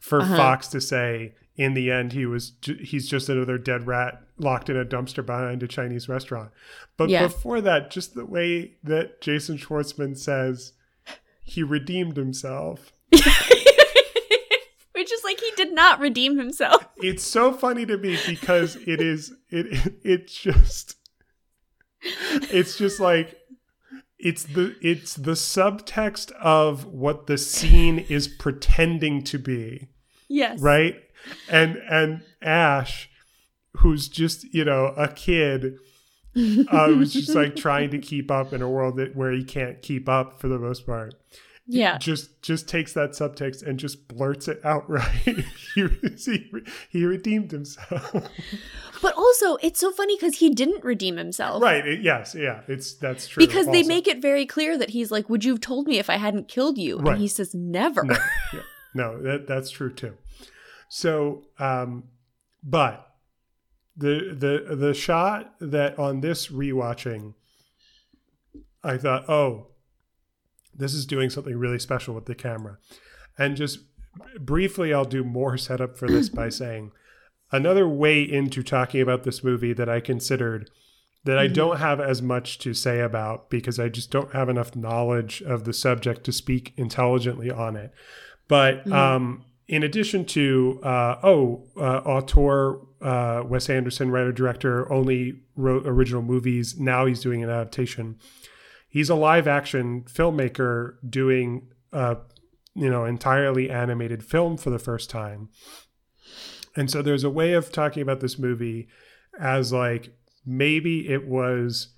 for Uh-huh. Fox to say in the end he was he's just another dead rat locked in a dumpster behind a Chinese restaurant. But Yeah. before that, just the way that Jason Schwartzman says he redeemed himself. (laughs) Which is like he did not redeem himself. (laughs) It's so funny to me because it is it it just it's just like it's the it's the subtext of what the scene is pretending to be Yes. right and and ash who's just you know a kid uh, who's just like (laughs) trying to keep up in a world that where he can't keep up for the most part yeah. just just takes that subtext and just blurts it outright (laughs) he, he, he redeemed himself But also, it's so funny because he didn't redeem himself. right it- yes yeah it's that's true Because they also. make it very clear that he's like, Would you have told me if I hadn't killed you? Right. And he says, Never. no, (laughs) yeah, no that that's true too so um but the the the shot that on this rewatching i thought oh this is doing something really special with the camera and just briefly i'll do more setup for this by (clears throat) saying another way into talking about this movie that i considered that i Mhm. don't have as much to say about because i just don't have enough knowledge of the subject to speak intelligently on it but Mhm. um, in addition to uh, oh uh, uh, wes anderson writer director only wrote original movies. Now he's doing an adaptation. He's a live action filmmaker doing you know entirely animated film for the first time. And so there's a way of talking about this movie as like maybe it was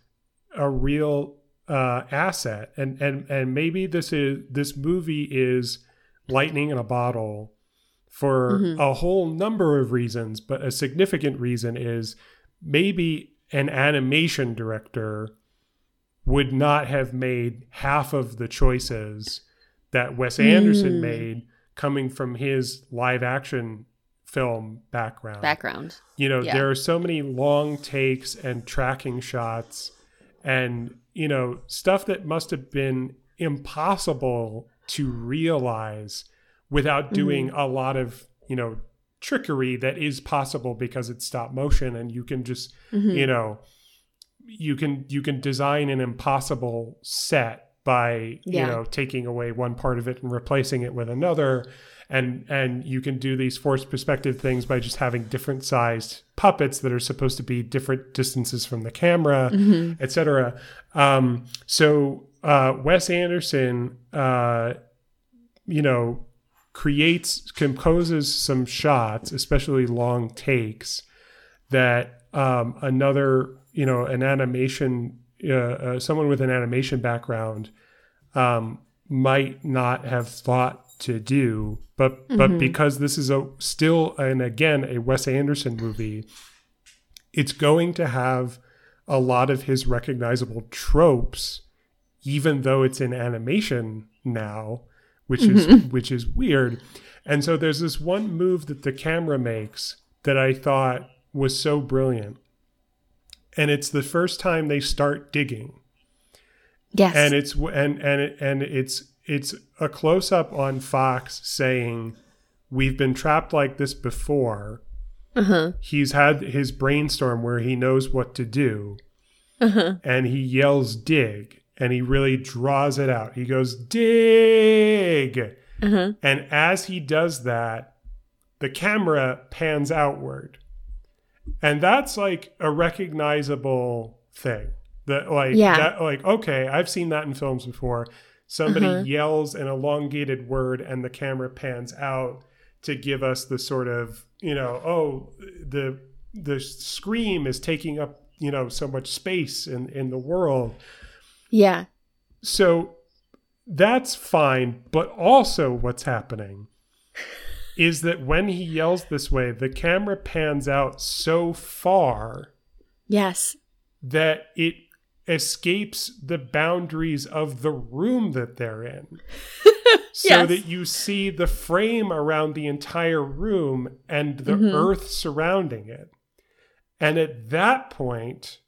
a real uh, asset, and and and maybe this is this movie is lightning in a bottle for Mhm. a whole number of reasons, but a significant reason is maybe an animation director would not have made half of the choices that Wes Anderson Mm. made coming from his live action film background. Background. You know, Yeah. there are so many long takes and tracking shots and, you know, stuff that must have been impossible to realize without doing a lot of, you know, trickery that is possible because it's stop motion and you can just, Mhm. you know, you can you can design an impossible set by Yeah. you know taking away one part of it and replacing it with another and and you can do these forced perspective things by just having different sized puppets that are supposed to be different distances from the camera Mhm. etc um so uh wes anderson uh you know creates composes some shots especially long takes that um, another, you know, an animation, uh, uh, someone with an animation background um, might not have thought to do, but but Mhm. because this is a still and again a Wes Anderson movie, it's going to have a lot of his recognizable tropes, even though it's in animation now, which is (laughs) which is weird. And so there's this one move that the camera makes that I thought was so brilliant. And it's the first time they start digging. Yes. And it's and and it, and it's it's a close up on Fox saying we've been trapped like this before. uh-huh. He's had his brainstorm where he knows what to do Uh-huh. and he yells dig and he really draws it out. He goes dig. Uh-huh. And as he does that, the camera pans outward. And that's like a recognizable thing. That like Yeah. that like okay, I've seen that in films before. Somebody Uh-huh. yells an elongated word and the camera pans out to give us the sort of, you know, oh, the the scream is taking up, you know, so much space in in the world. Yeah. So that's fine, but also what's happening is that when he yells this way, the camera pans out so far Yes. that it escapes the boundaries of the room that they're in. (laughs) So Yes. that you see the frame around the entire room and the Mhm. earth surrounding it. And at that point,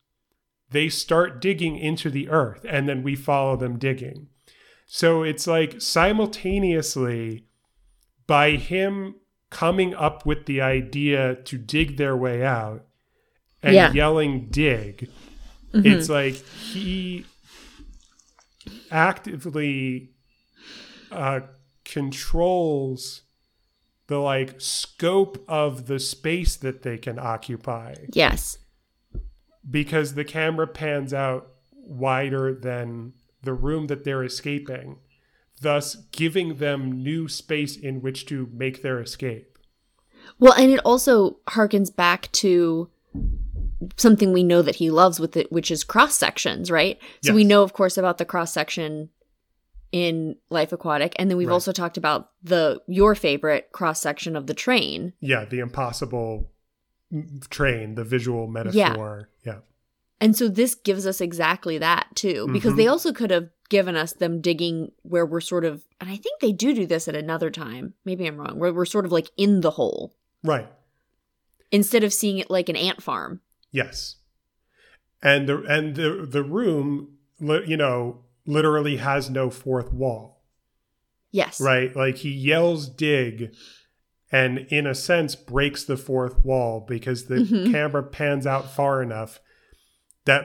they start digging into the earth and then we follow them digging. So it's like simultaneously by him coming up with the idea to dig their way out and Yeah. yelling dig, Mhm. it's like he actively uh, controls the like scope of the space that they can occupy Yes. Because the camera pans out wider than the room that they're escaping, thus giving them new space in which to make their escape. Well, and it also harkens back to something we know that he loves with it, which is cross sections, right? So we know, of course, about the cross section in Life Aquatic, and then we've Right. also talked about the your favorite cross section of the train. Yeah, the impossible train, the visual metaphor. Yeah. And so this gives us exactly that too, because Mhm. they also could have given us them digging where we're sort of, and I think they do do this at another time. Maybe I'm wrong, where we're sort of like in the hole Right. instead of seeing it like an ant farm. Yes. And the and the the room, you know, literally has no fourth wall. Yes. right? Like he yells dig and in a sense breaks the fourth wall because the Mhm. camera pans out far enough that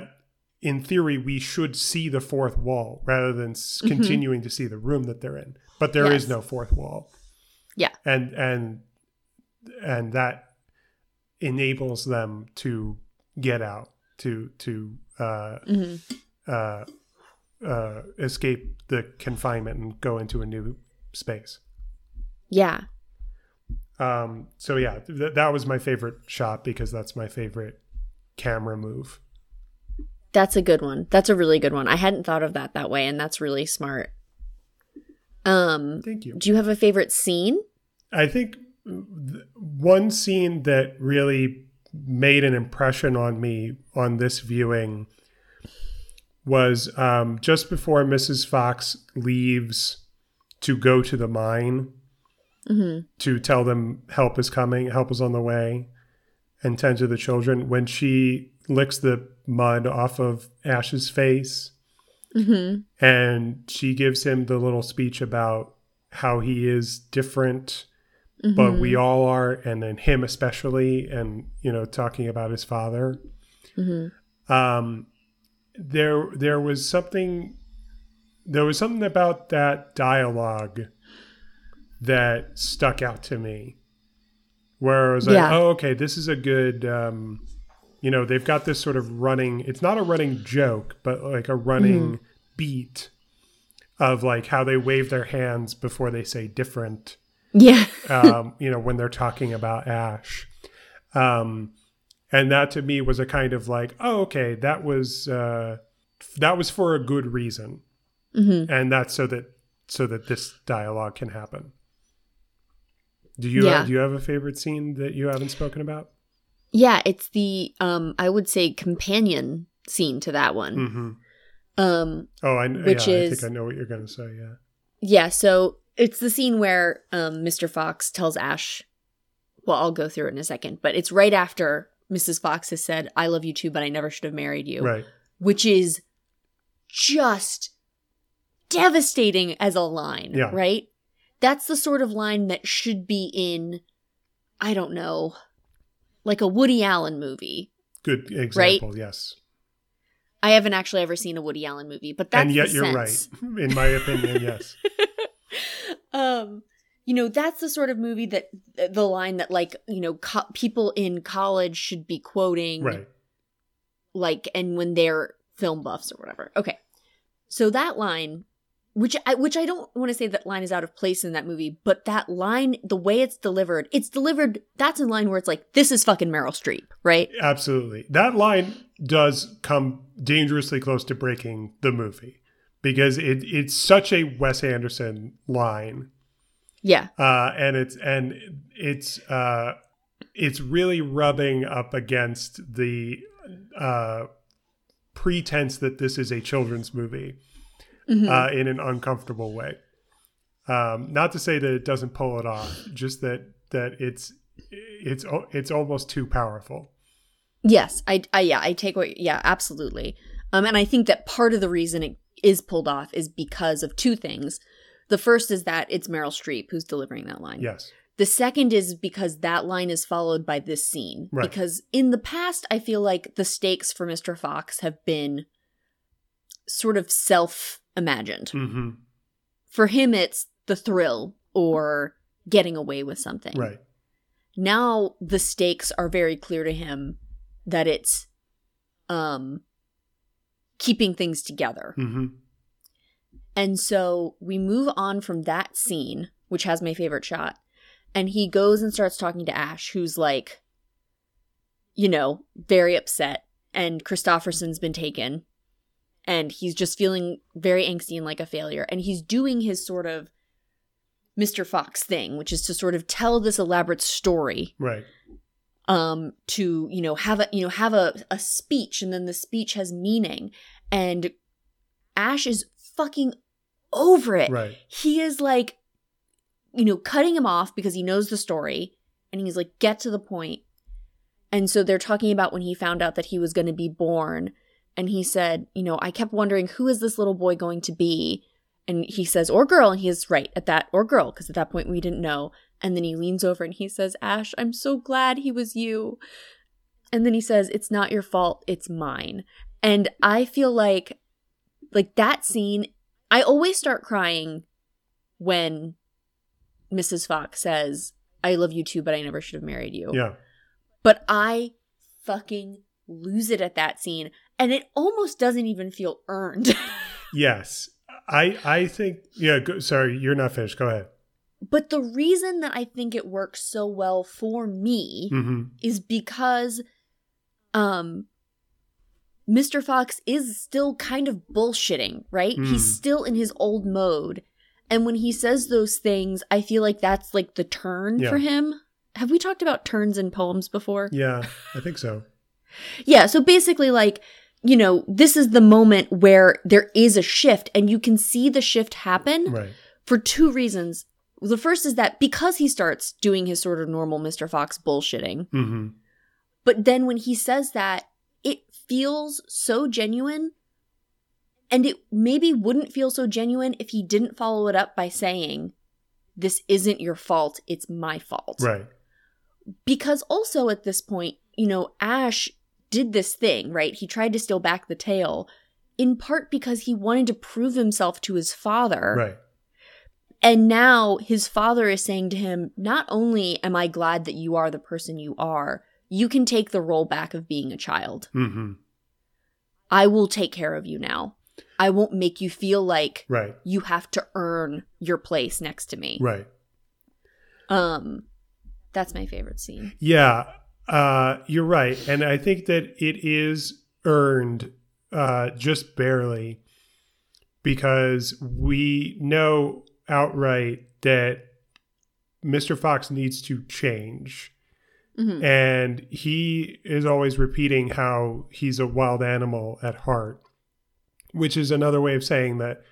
in theory we should see the fourth wall rather than s Mhm. continuing to see the room that they're in. But there is Yes. no fourth wall. Yeah. And and and that enables them to get out to to uh hmm uh uh escape the confinement and go into a new space. Yeah. Um, so yeah, th- that was my favorite shot because that's my favorite camera move. That's a good one. That's a really good one. I hadn't thought of that that way, and that's really smart. Um, Thank you. do you have a favorite scene? I think th- one scene that really made an impression on me on this viewing was um, just before Mrs. Fox leaves to go to the mine Mm-hmm. to tell them help is coming, help is on the way, and tend to the children. When she licks the mud off of Ash's face Mm-hmm. and she gives him the little speech about how he is different Mm-hmm. but we all are and then him especially and you know talking about his father Mm-hmm. um there there was something there was something about that dialogue that stuck out to me where I was like Yeah. oh okay this is a good um you know they've got this sort of running it's not a running joke but like a running beat of like how they wave their hands before they say different Yeah. (laughs) um, you know, when they're talking about Ash. Um, and that to me was a kind of like, oh, okay, that was uh, that was for a good reason, Mm-hmm. and that's so that so that this dialogue can happen. Do you Yeah. do you have a favorite scene that you haven't spoken about? Yeah, it's the um I would say companion scene to that one. hmm Um Oh, I, Which yeah, I is- think I know what you're going to say. Yeah. yeah, so it's the scene where um Mr. Fox tells Ash well, I'll go through it in a second, but it's right after Mrs. Fox has said, I love you too, but I never should have married you. Right. Which is just devastating as a line, Yeah. right? That's the sort of line that should be in, I don't know, like a Woody Allen movie. Good example. Yes. I haven't actually ever seen a Woody Allen movie, but that's and yet you're sense. right. In my opinion, (laughs) yes. um, you know, that's the sort of movie that the line that like you know co- people in college should be quoting, Right. like, and when they're film buffs or whatever. Okay, so that line, which I which I don't want to say that line is out of place in that movie, but that line, the way it's delivered, it's delivered. That's a line where it's like, this is fucking Meryl Streep, right? Absolutely. That line does come dangerously close to breaking the movie because it, it's such a Wes Anderson line. Yeah, Uh, and it's and it's uh, it's really rubbing up against the uh, pretense that this is a children's movie Mhm. uh, in an uncomfortable way. Um, not to say that it doesn't pull it off, just that that it's it's it's almost too powerful. Yes, I, I yeah, I take what yeah, absolutely. Um and I think that part of the reason it is pulled off is because of two things. The first is that it's Meryl Streep who's delivering that line. Yes. The second is because that line is followed by this scene. Right. Because in the past I feel like the stakes for Mr. Fox have been sort of self-imagined. hmm For him it's the thrill or getting away with something. Right. now the stakes are very clear to him that it's um keeping things together hmm and so we move on from that scene which has my favorite shot and he goes and starts talking to ash who's like you know very upset and Kristofferson's been taken and he's just feeling very angsty and like a failure and he's doing his sort of mr fox thing which is to sort of tell this elaborate story Right. um to you know have a you know have a, a speech and then the speech has meaning and ash is fucking over it Right. he is like you know cutting him off because he knows the story and he's like get to the point. point and so they're talking about when he found out that he was going to be born and he said you know i kept wondering who is this little boy going to be? And he says or girl. And he is right at that or girl because at that point we didn't know. And then he leans over and he says ash i'm so glad he was you. And then he says it's not your fault it's mine. And i feel like like that scene i always start crying when mrs fox says i love you too but i never should have married you. Yeah. but i fucking lose it at that scene and it almost doesn't even feel earned (laughs) Yes. I I think yeah, go, sorry, you're not finished. Go ahead. but the reason that i think it works so well for me hmm is because um Mr. Fox is still kind of bullshitting, right? Mm. He's still in his old mode. And when he says those things, I feel like that's like the turn Yeah. for him. Have we talked about turns in poems before? Yeah, I think so. (laughs) Yeah, so basically, like, you know, this is the moment where there is a shift, and you can see the shift happen Right. for two reasons. The first is that because he starts doing his sort of normal Mr. Fox bullshitting, hmm but then when he says that, it feels so genuine. And it maybe wouldn't feel so genuine if he didn't follow it up by saying, This isn't your fault, it's my fault Right. because also at this point, you know, Ash did this thing, right? He tried to steal back the tail in part because he wanted to prove himself to his father. Right. And now his father is saying to him, Not only am I glad that you are the person you are, you can take the role back of being a child. hmm I will take care of you now. I won't make you feel like Right. you have to earn your place next to me. Right. Um that's my favorite scene. Yeah, uh, you're right, and I think that it is earned uh, just barely because we know outright that Mr. Fox needs to change. Mhm. And he is always repeating how he's a wild animal at heart, which is another way of saying that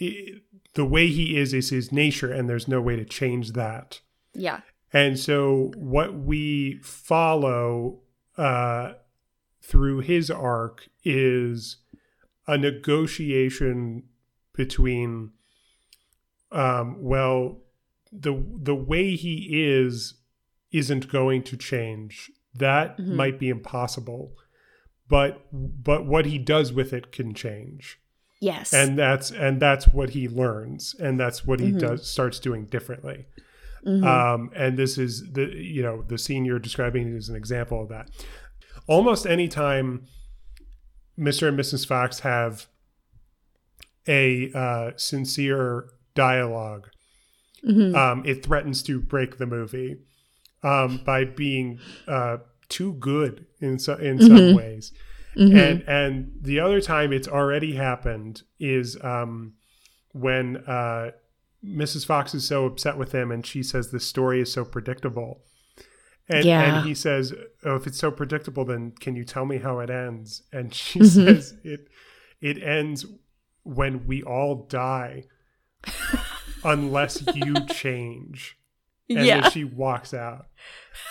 i the way he is is his nature, and there's no way to change that. Yeah. And so, what we follow uh, through his arc is a negotiation between, um, well, the the way he is isn't going to change. That Mhm. might be impossible, but but what he does with it can change Yes. and that's and that's what he learns and that's what he Mhm. does starts doing differently Mhm. um and this is the you know the scene you're describing is an example of that almost any time mr and mrs fox have a uh sincere dialogue Mhm. um it threatens to break the movie um by being uh too good in so in some Mhm. ways Mhm. and and the other time it's already happened is um when uh Mrs. Fox is so upset with him and she says the story is so predictable. And Yeah. and he says, "Oh, if it's so predictable then can you tell me how it ends?" And she Mhm. says it it ends when we all die (laughs) unless you change. And yeah. then she walks out.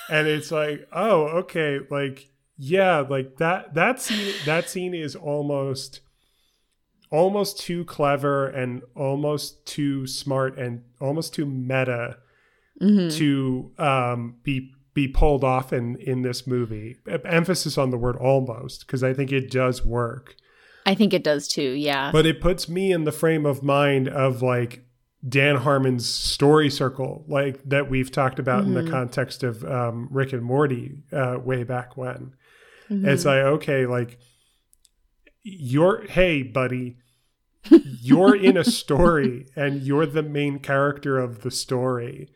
And it's like, "Oh, okay, like yeah, like that that scene that scene is almost almost too clever and almost too smart and almost too meta Mhm. to um, be be pulled off in in this movie. Emphasis on the word almost because I think it does work. I think it does too. Yeah. But it puts me in the frame of mind of like Dan Harmon's story circle, like that we've talked about in the Mhm. context of um, Rick and Morty uh, way back when. Mhm. It's like, okay, like you're, hey, buddy, you're in a story (laughs) and you're the main character of the story.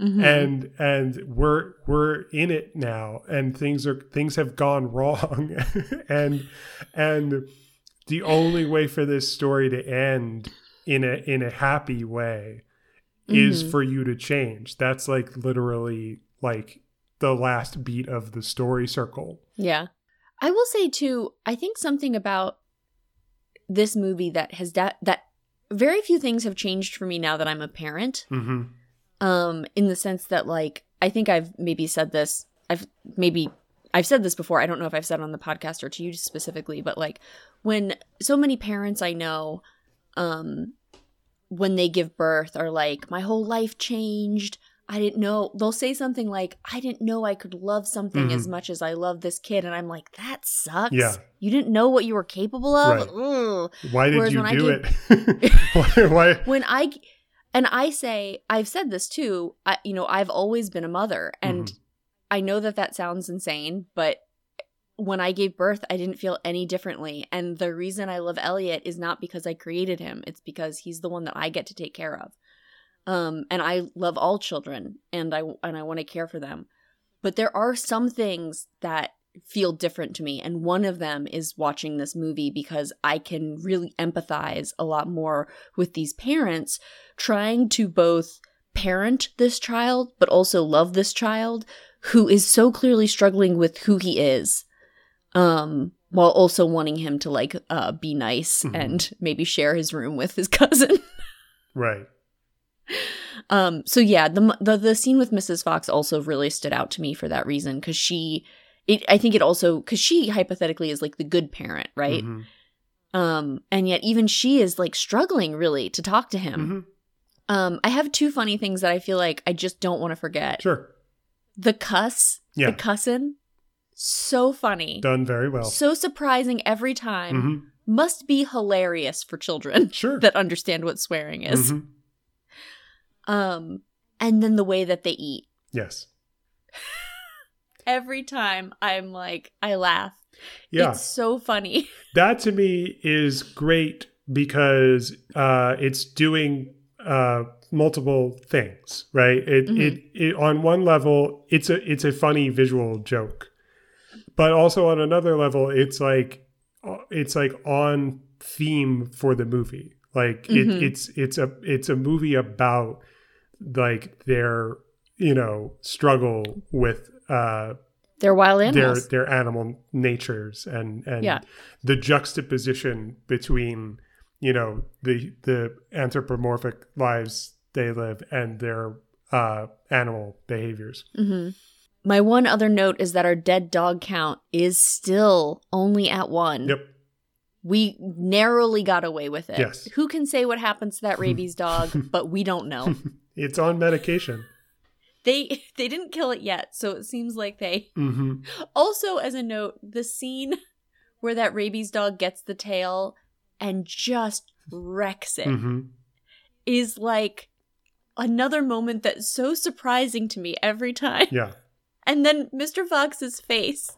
Mhm. And and we're we're in it now and things are things have gone wrong. (laughs) and and the only way for this story to end in a in a happy way is Mhm. for you to change. That's like literally like the last beat of the story circle. Yeah. I will say too, I think something about this movie that has that that very few things have changed for me now that I'm a parent. hmm Um in the sense that like I think I've maybe said this. I've maybe I've said this before. I don't know if I've said it on the podcast or to you specifically, but like when so many parents I know um when they give birth are like my whole life changed. I didn't know. They'll say something like, I didn't know I could love something Mhm. as much as I love this kid. And I'm like, that sucks. Yeah. You didn't know what you were capable of? Right. Why did Whereas you do gave- it? (laughs) why, why? (laughs) When I, and I say, I've said this too, I, you know, I've always been a mother. And Mhm. I know that that sounds insane, but when I gave birth, I didn't feel any differently. And the reason I love Elliot is not because I created him, it's because he's the one that I get to take care of. Um, and I love all children and I and I want to care for them. But there are some things that feel different to me. And one of them is watching this movie because I can really empathize a lot more with these parents trying to both parent this child, but also love this child who is so clearly struggling with who he is. Um, while also wanting him to like uh be nice Mhm. and maybe share his room with his (laughs) cousin. Right. Um, so yeah, the, the the scene with Mrs. Fox also really stood out to me for that reason because she, it I think it also because she hypothetically is like the good parent, right? Mhm. Um, and yet even she is like struggling really to talk to him. Mhm. Um, I have two funny things that I feel like I just don't want to forget. Sure. The cuss, Yeah. the cussin, so funny, Done very well. so surprising every time. Mhm. Must be hilarious for children Sure. (laughs) that understand what swearing is. Um, and then the way that they eat. Yes. (laughs) every time I'm like, I laugh. Yeah. It's so funny. (laughs) that to me is great because uh, it's doing uh, multiple things, right? It, Mhm. it it on one level, it's a it's a funny visual joke, but also on another level, it's like uh, it's like on theme for the movie. Like Mhm. it, it's it's a it's a movie about like their you know struggle with uh They're wild their animals. their animal natures and and Yeah. the juxtaposition between you know the the anthropomorphic lives they live and their uh animal behaviors hmm My one other note is that our dead dog count is still only at one. yep We narrowly got away with it. Yes. Who can say what happens to that (laughs) rabies dog? but we don't know. (laughs) it's on medication They (laughs) they didn't kill it yet, so it seems like they. hmm (laughs) Also, as a note, the scene where that rabies dog gets the tail and just wrecks it. hmm is like another moment that's so surprising to me every time. yeah (laughs) And then Mr. Fox's face,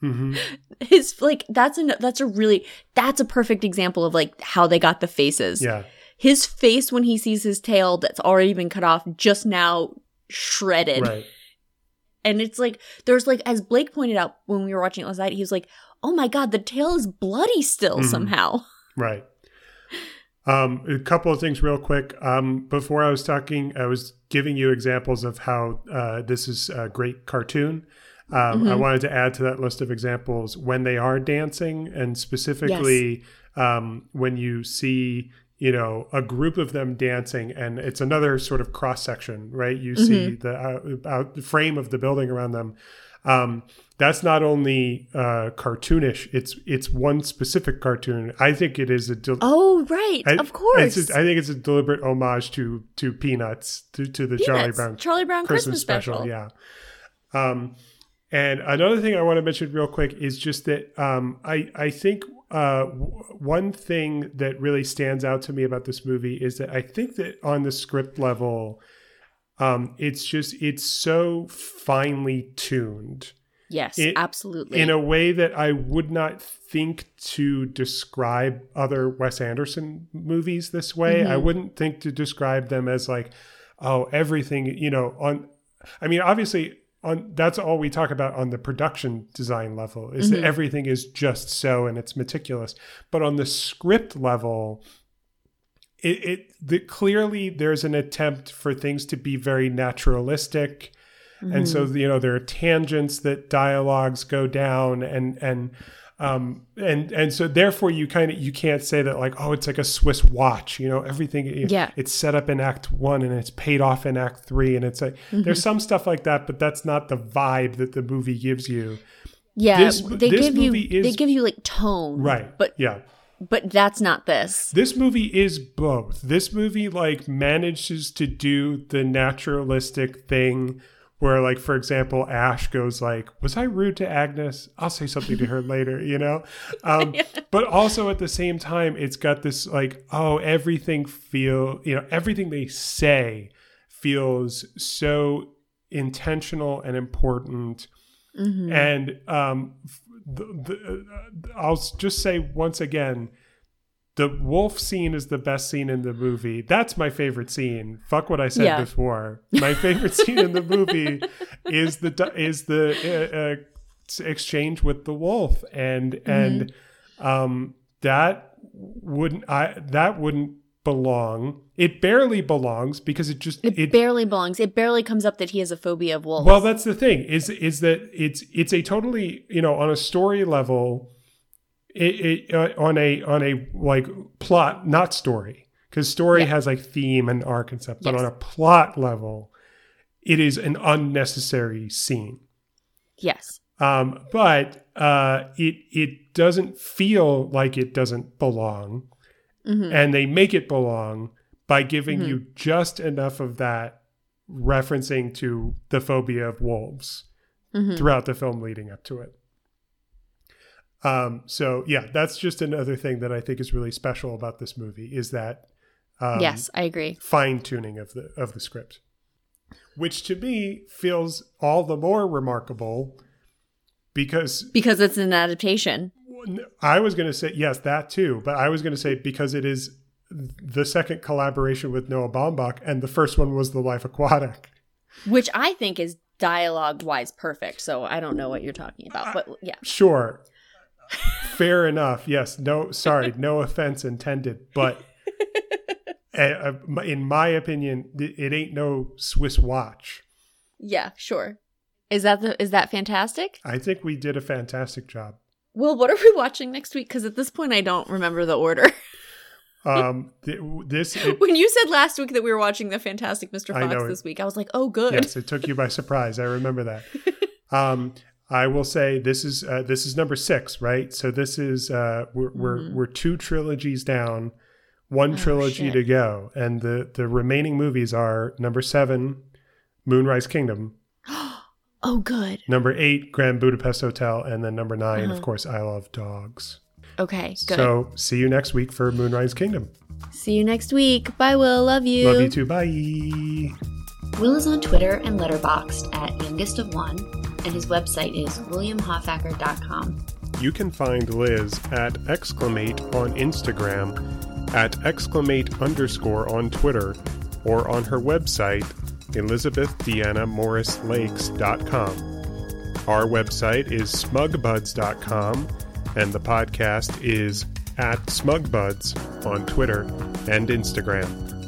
hmm his like that's a that's a really that's a perfect example of like how they got the faces. yeah His face when he sees his tail that's already been cut off just now shredded. right And it's like there's like as Blake pointed out when we were watching it last night, he was like, "Oh my god, the tail is bloody still Mhm. somehow." (laughs) Right. Um, a couple of things real quick. Um, before I was talking, I was giving you examples of how uh, this is a great cartoon. Um, I Mhm. wanted to add to that list of examples when they are dancing, and specifically um, when you see, you know, a group of them dancing, and it's another sort of cross section, right? You see the out, out, frame of the building around them. Um, that's not only uh, cartoonish; it's it's one specific cartoon. I think it is a del- Oh, right. I- of course. I think it's a deliberate homage to to Peanuts to, to the Charlie Brown Charlie Brown Christmas, special. Yeah. Um, and another thing I want to mention real quick is just that um, I I think uh, one thing that really stands out to me about this movie is that I think that on the script level, um, it's just it's so finely tuned Yes, It- absolutely. in a way that I would not think to describe other Wes Anderson movies this way. I Mhm. wouldn't think to describe them as like, oh, everything, you know, on I mean, obviously on that's all we talk about on the production design level is Mhm. that everything is just so and it's meticulous. But on the script level, it, it the, clearly there's an attempt for things to be very naturalistic and so Mm-hmm. you know there are tangents that dialogues go down and and um and and so therefore you kind of you can't say that like oh it's like a swiss watch you know everything Yeah. it's set up in act 1 and it's paid off in act 3 and it's like Mm-hmm. there's some stuff like that but that's not the vibe that the movie gives you yeah, this- they this give you is- they give you like tone, right But yeah but that's not this. this movie is both this movie like manages to do the naturalistic thing where like for example ash goes like was i rude to agnes? I'll say something to her (laughs) later you know? Um, but also at the same time it's got this like oh everything feel you know everything they say feels so intentional and important. Mhm. and um, the, the, uh, I'll just say once again, the wolf scene is the best scene in the movie. That's my favorite scene. Fuck what I said Yeah. before. My favorite scene in the movie (laughs) is the is the uh, uh, exchange with the wolf, and and um, that wouldn't I that wouldn't belong. It barely belongs because it just It, it barely belongs. It barely comes up that he has a phobia of wolves. well, that's the thing is is that it's it's a totally you know on a story level, it, it uh, on a on a like plot not story because story Yeah. has like theme and arc and stuff, but Yes. on a plot level, it is an unnecessary scene. yes. Um, but uh, it it doesn't feel like it doesn't belong, hmm and they make it belong by giving you just enough of that referencing to the phobia of wolves hmm throughout the film leading up to it. Um, so yeah, that's just another thing that I think is really special about this movie is that um, yes, I agree. fine tuning of the of the script, which to me feels all the more remarkable because Because it's an adaptation. I was going to say yes, that too, but I was going to say because it is the second collaboration with Noah Baumbach, and the first one was The Life Aquatic. which I think is dialogue wise perfect. So I don't know what you're talking about, but yeah, Sure, fair enough. Yes, no, sorry, no offense intended, but (laughs) uh, in my opinion, it ain't no Swiss watch. yeah, sure. Is that the is that fantastic? I think we did a fantastic job. Well, what are we watching next week? Because at this point, I don't remember the order. (laughs) Um, th- this (laughs) it, when you said last week that we were watching the Fantastic Mr. Fox know this week, I was like, oh, good. yes, it took you by surprise. I remember that. Um, I will say this is uh, this is number six, right? So this is uh, we're we're we're two trilogies down, one Oh, trilogy shit. to go, and the the remaining movies are number seven, Moonrise Kingdom, (gasps) Oh, good. number eight, Grand Budapest Hotel, and then number 9 Uh-huh. of course, Isle of Dogs. Okay, good. So see you next week for Moonrise Kingdom. See you next week. Bye, Will. Love you. Love you too. Bye. Will is on Twitter and Letterboxd at youngest of one, and his website is williamhoffacker.com. You can find Liz at exclamate on Instagram, at exclamate underscore on Twitter, or on her website, elizabethdeannamorrislakes.com. Our website is smugbuds.com, and the podcast is at smugbuds on Twitter and Instagram.